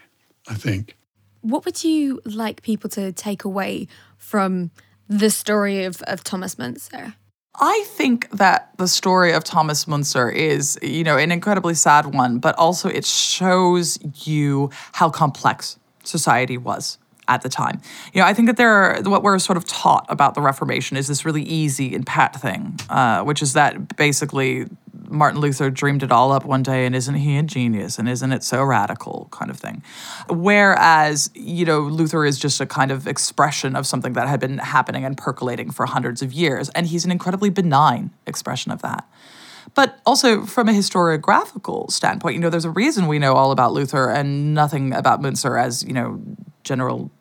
S3: I think.
S4: What would you like people to take away from the story of, of Thomas Müntzer?
S2: I think that the story of Thomas Müntzer is, you know, an incredibly sad one, but also it shows you how complex society was at the time. You know, I think that there are, what we're sort of taught about the Reformation is this really easy and pat thing, uh, which is that basically Martin Luther dreamed it all up one day and isn't he a genius and isn't it so radical kind of thing. Whereas, you know, Luther is just a kind of expression of something that had been happening and percolating for hundreds of years. And he's an incredibly benign expression of that. But also from a historiographical standpoint, you know, there's a reason we know all about Luther and nothing about Müntzer as, you know, general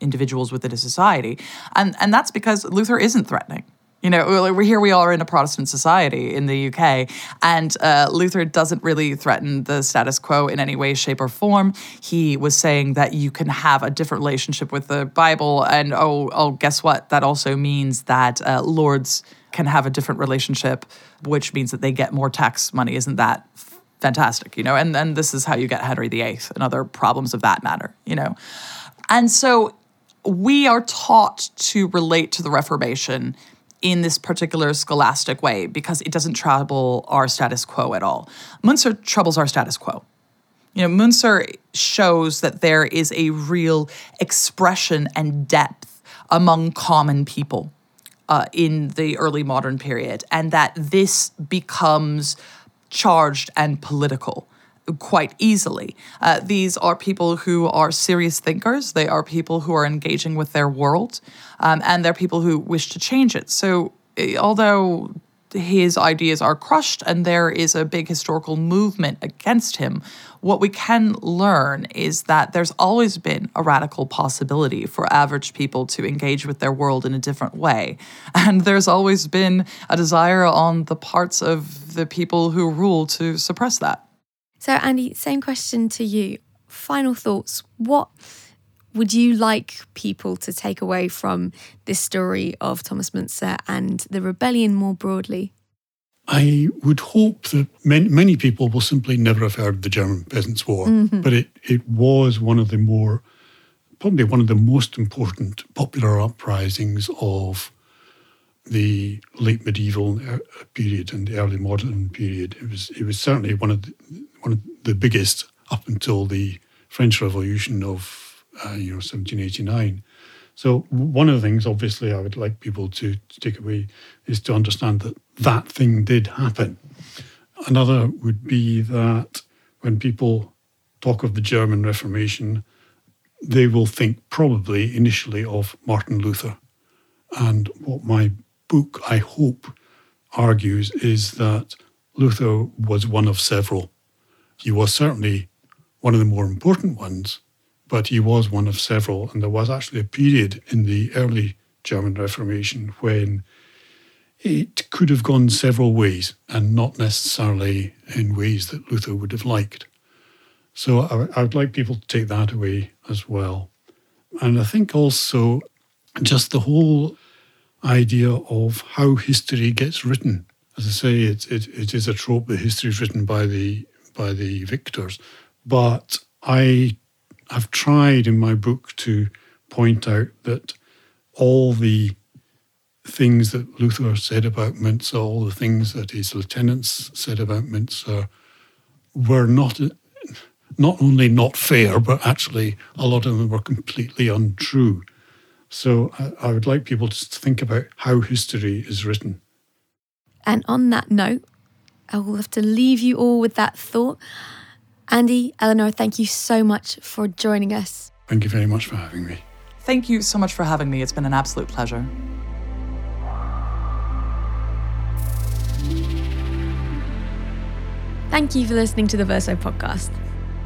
S2: individuals within a society. And and that's because Luther isn't threatening. You know, here we are in a Protestant society in the UK, and uh, Luther doesn't really threaten the status quo in any way, shape, or form. He was saying that you can have a different relationship with the Bible, and oh, oh, guess what? That also means that uh, lords can have a different relationship, which means that they get more tax money. Isn't that fantastic, you know, and then this is how you get Henry VIII and other problems of that matter, you know. And so we are taught to relate to the Reformation in this particular scholastic way because it doesn't trouble our status quo at all. Müntzer troubles our status quo. You know, Müntzer shows that there is a real expression and depth among common people uh, in the early modern period, and that this becomes charged and political quite easily. Uh, these are people who are serious thinkers. They are people who are engaging with their world, um, and there are people who wish to change it. So, eh, although his ideas are crushed and there is a big historical movement against him, what we can learn is that there's always been a radical possibility for average people to engage with their world in a different way. *laughs* And there's always been a desire on the parts of the people who rule to suppress that.
S4: So, Andy, same question to you. Final thoughts. What would you like people to take away from this story of Thomas Müntzer and the rebellion more broadly?
S3: I would hope that many, many people will simply never have heard of the German Peasants' War, mm-hmm. but it, it was one of the more, probably one of the most important popular uprisings of the late medieval uh, period and the early modern period. It was it was certainly one of the, one of the biggest up until the French Revolution of uh, you know 1789. So one of the things, obviously, I would like people to, to take away is to understand that that thing did happen. Another would be that when people talk of the German Reformation, they will think probably initially of Martin Luther. And what my book, I hope, argues is that Luther was one of several he was certainly one of the more important ones, but he was one of several. And there was actually a period in the early German Reformation when it could have gone several ways and not necessarily in ways that Luther would have liked. So I, I would like people to take that away as well. And I think also just the whole idea of how history gets written. As I say, it, it, it is a trope that history is written by the by the victors. But I have tried in my book to point out that all the things that Luther said about Müntzer, all the things that his lieutenants said about Müntzer, uh, were not not only not fair, but actually a lot of them were completely untrue. So I, I would like people to think about how history is written.
S4: And on that note, I will have to leave you all with that thought. Andy, Eleanor, thank you so much for joining us.
S3: Thank you very much for having me.
S2: Thank you so much for having me. It's been an absolute pleasure.
S4: Thank you for listening to the Verso podcast.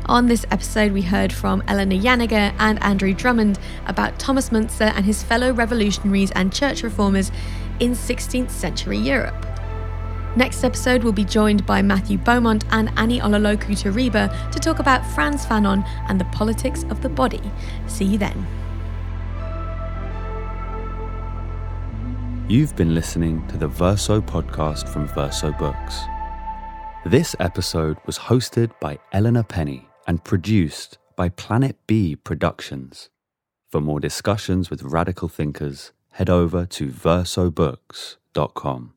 S4: On this episode, we heard from Eleanor Janega and Andrew Drummond about Thomas Müntzer and his fellow revolutionaries and church reformers in 16th century Europe. Next episode, we'll be joined by Matthew Beaumont and Annie Olaloku Teriba to talk about Frantz Fanon and the politics of the body. See you then.
S1: You've been listening to the Verso podcast from Verso Books. This episode was hosted by Eleanor Penny and produced by Planet B Productions. For more discussions with radical thinkers, head over to versobooks.com.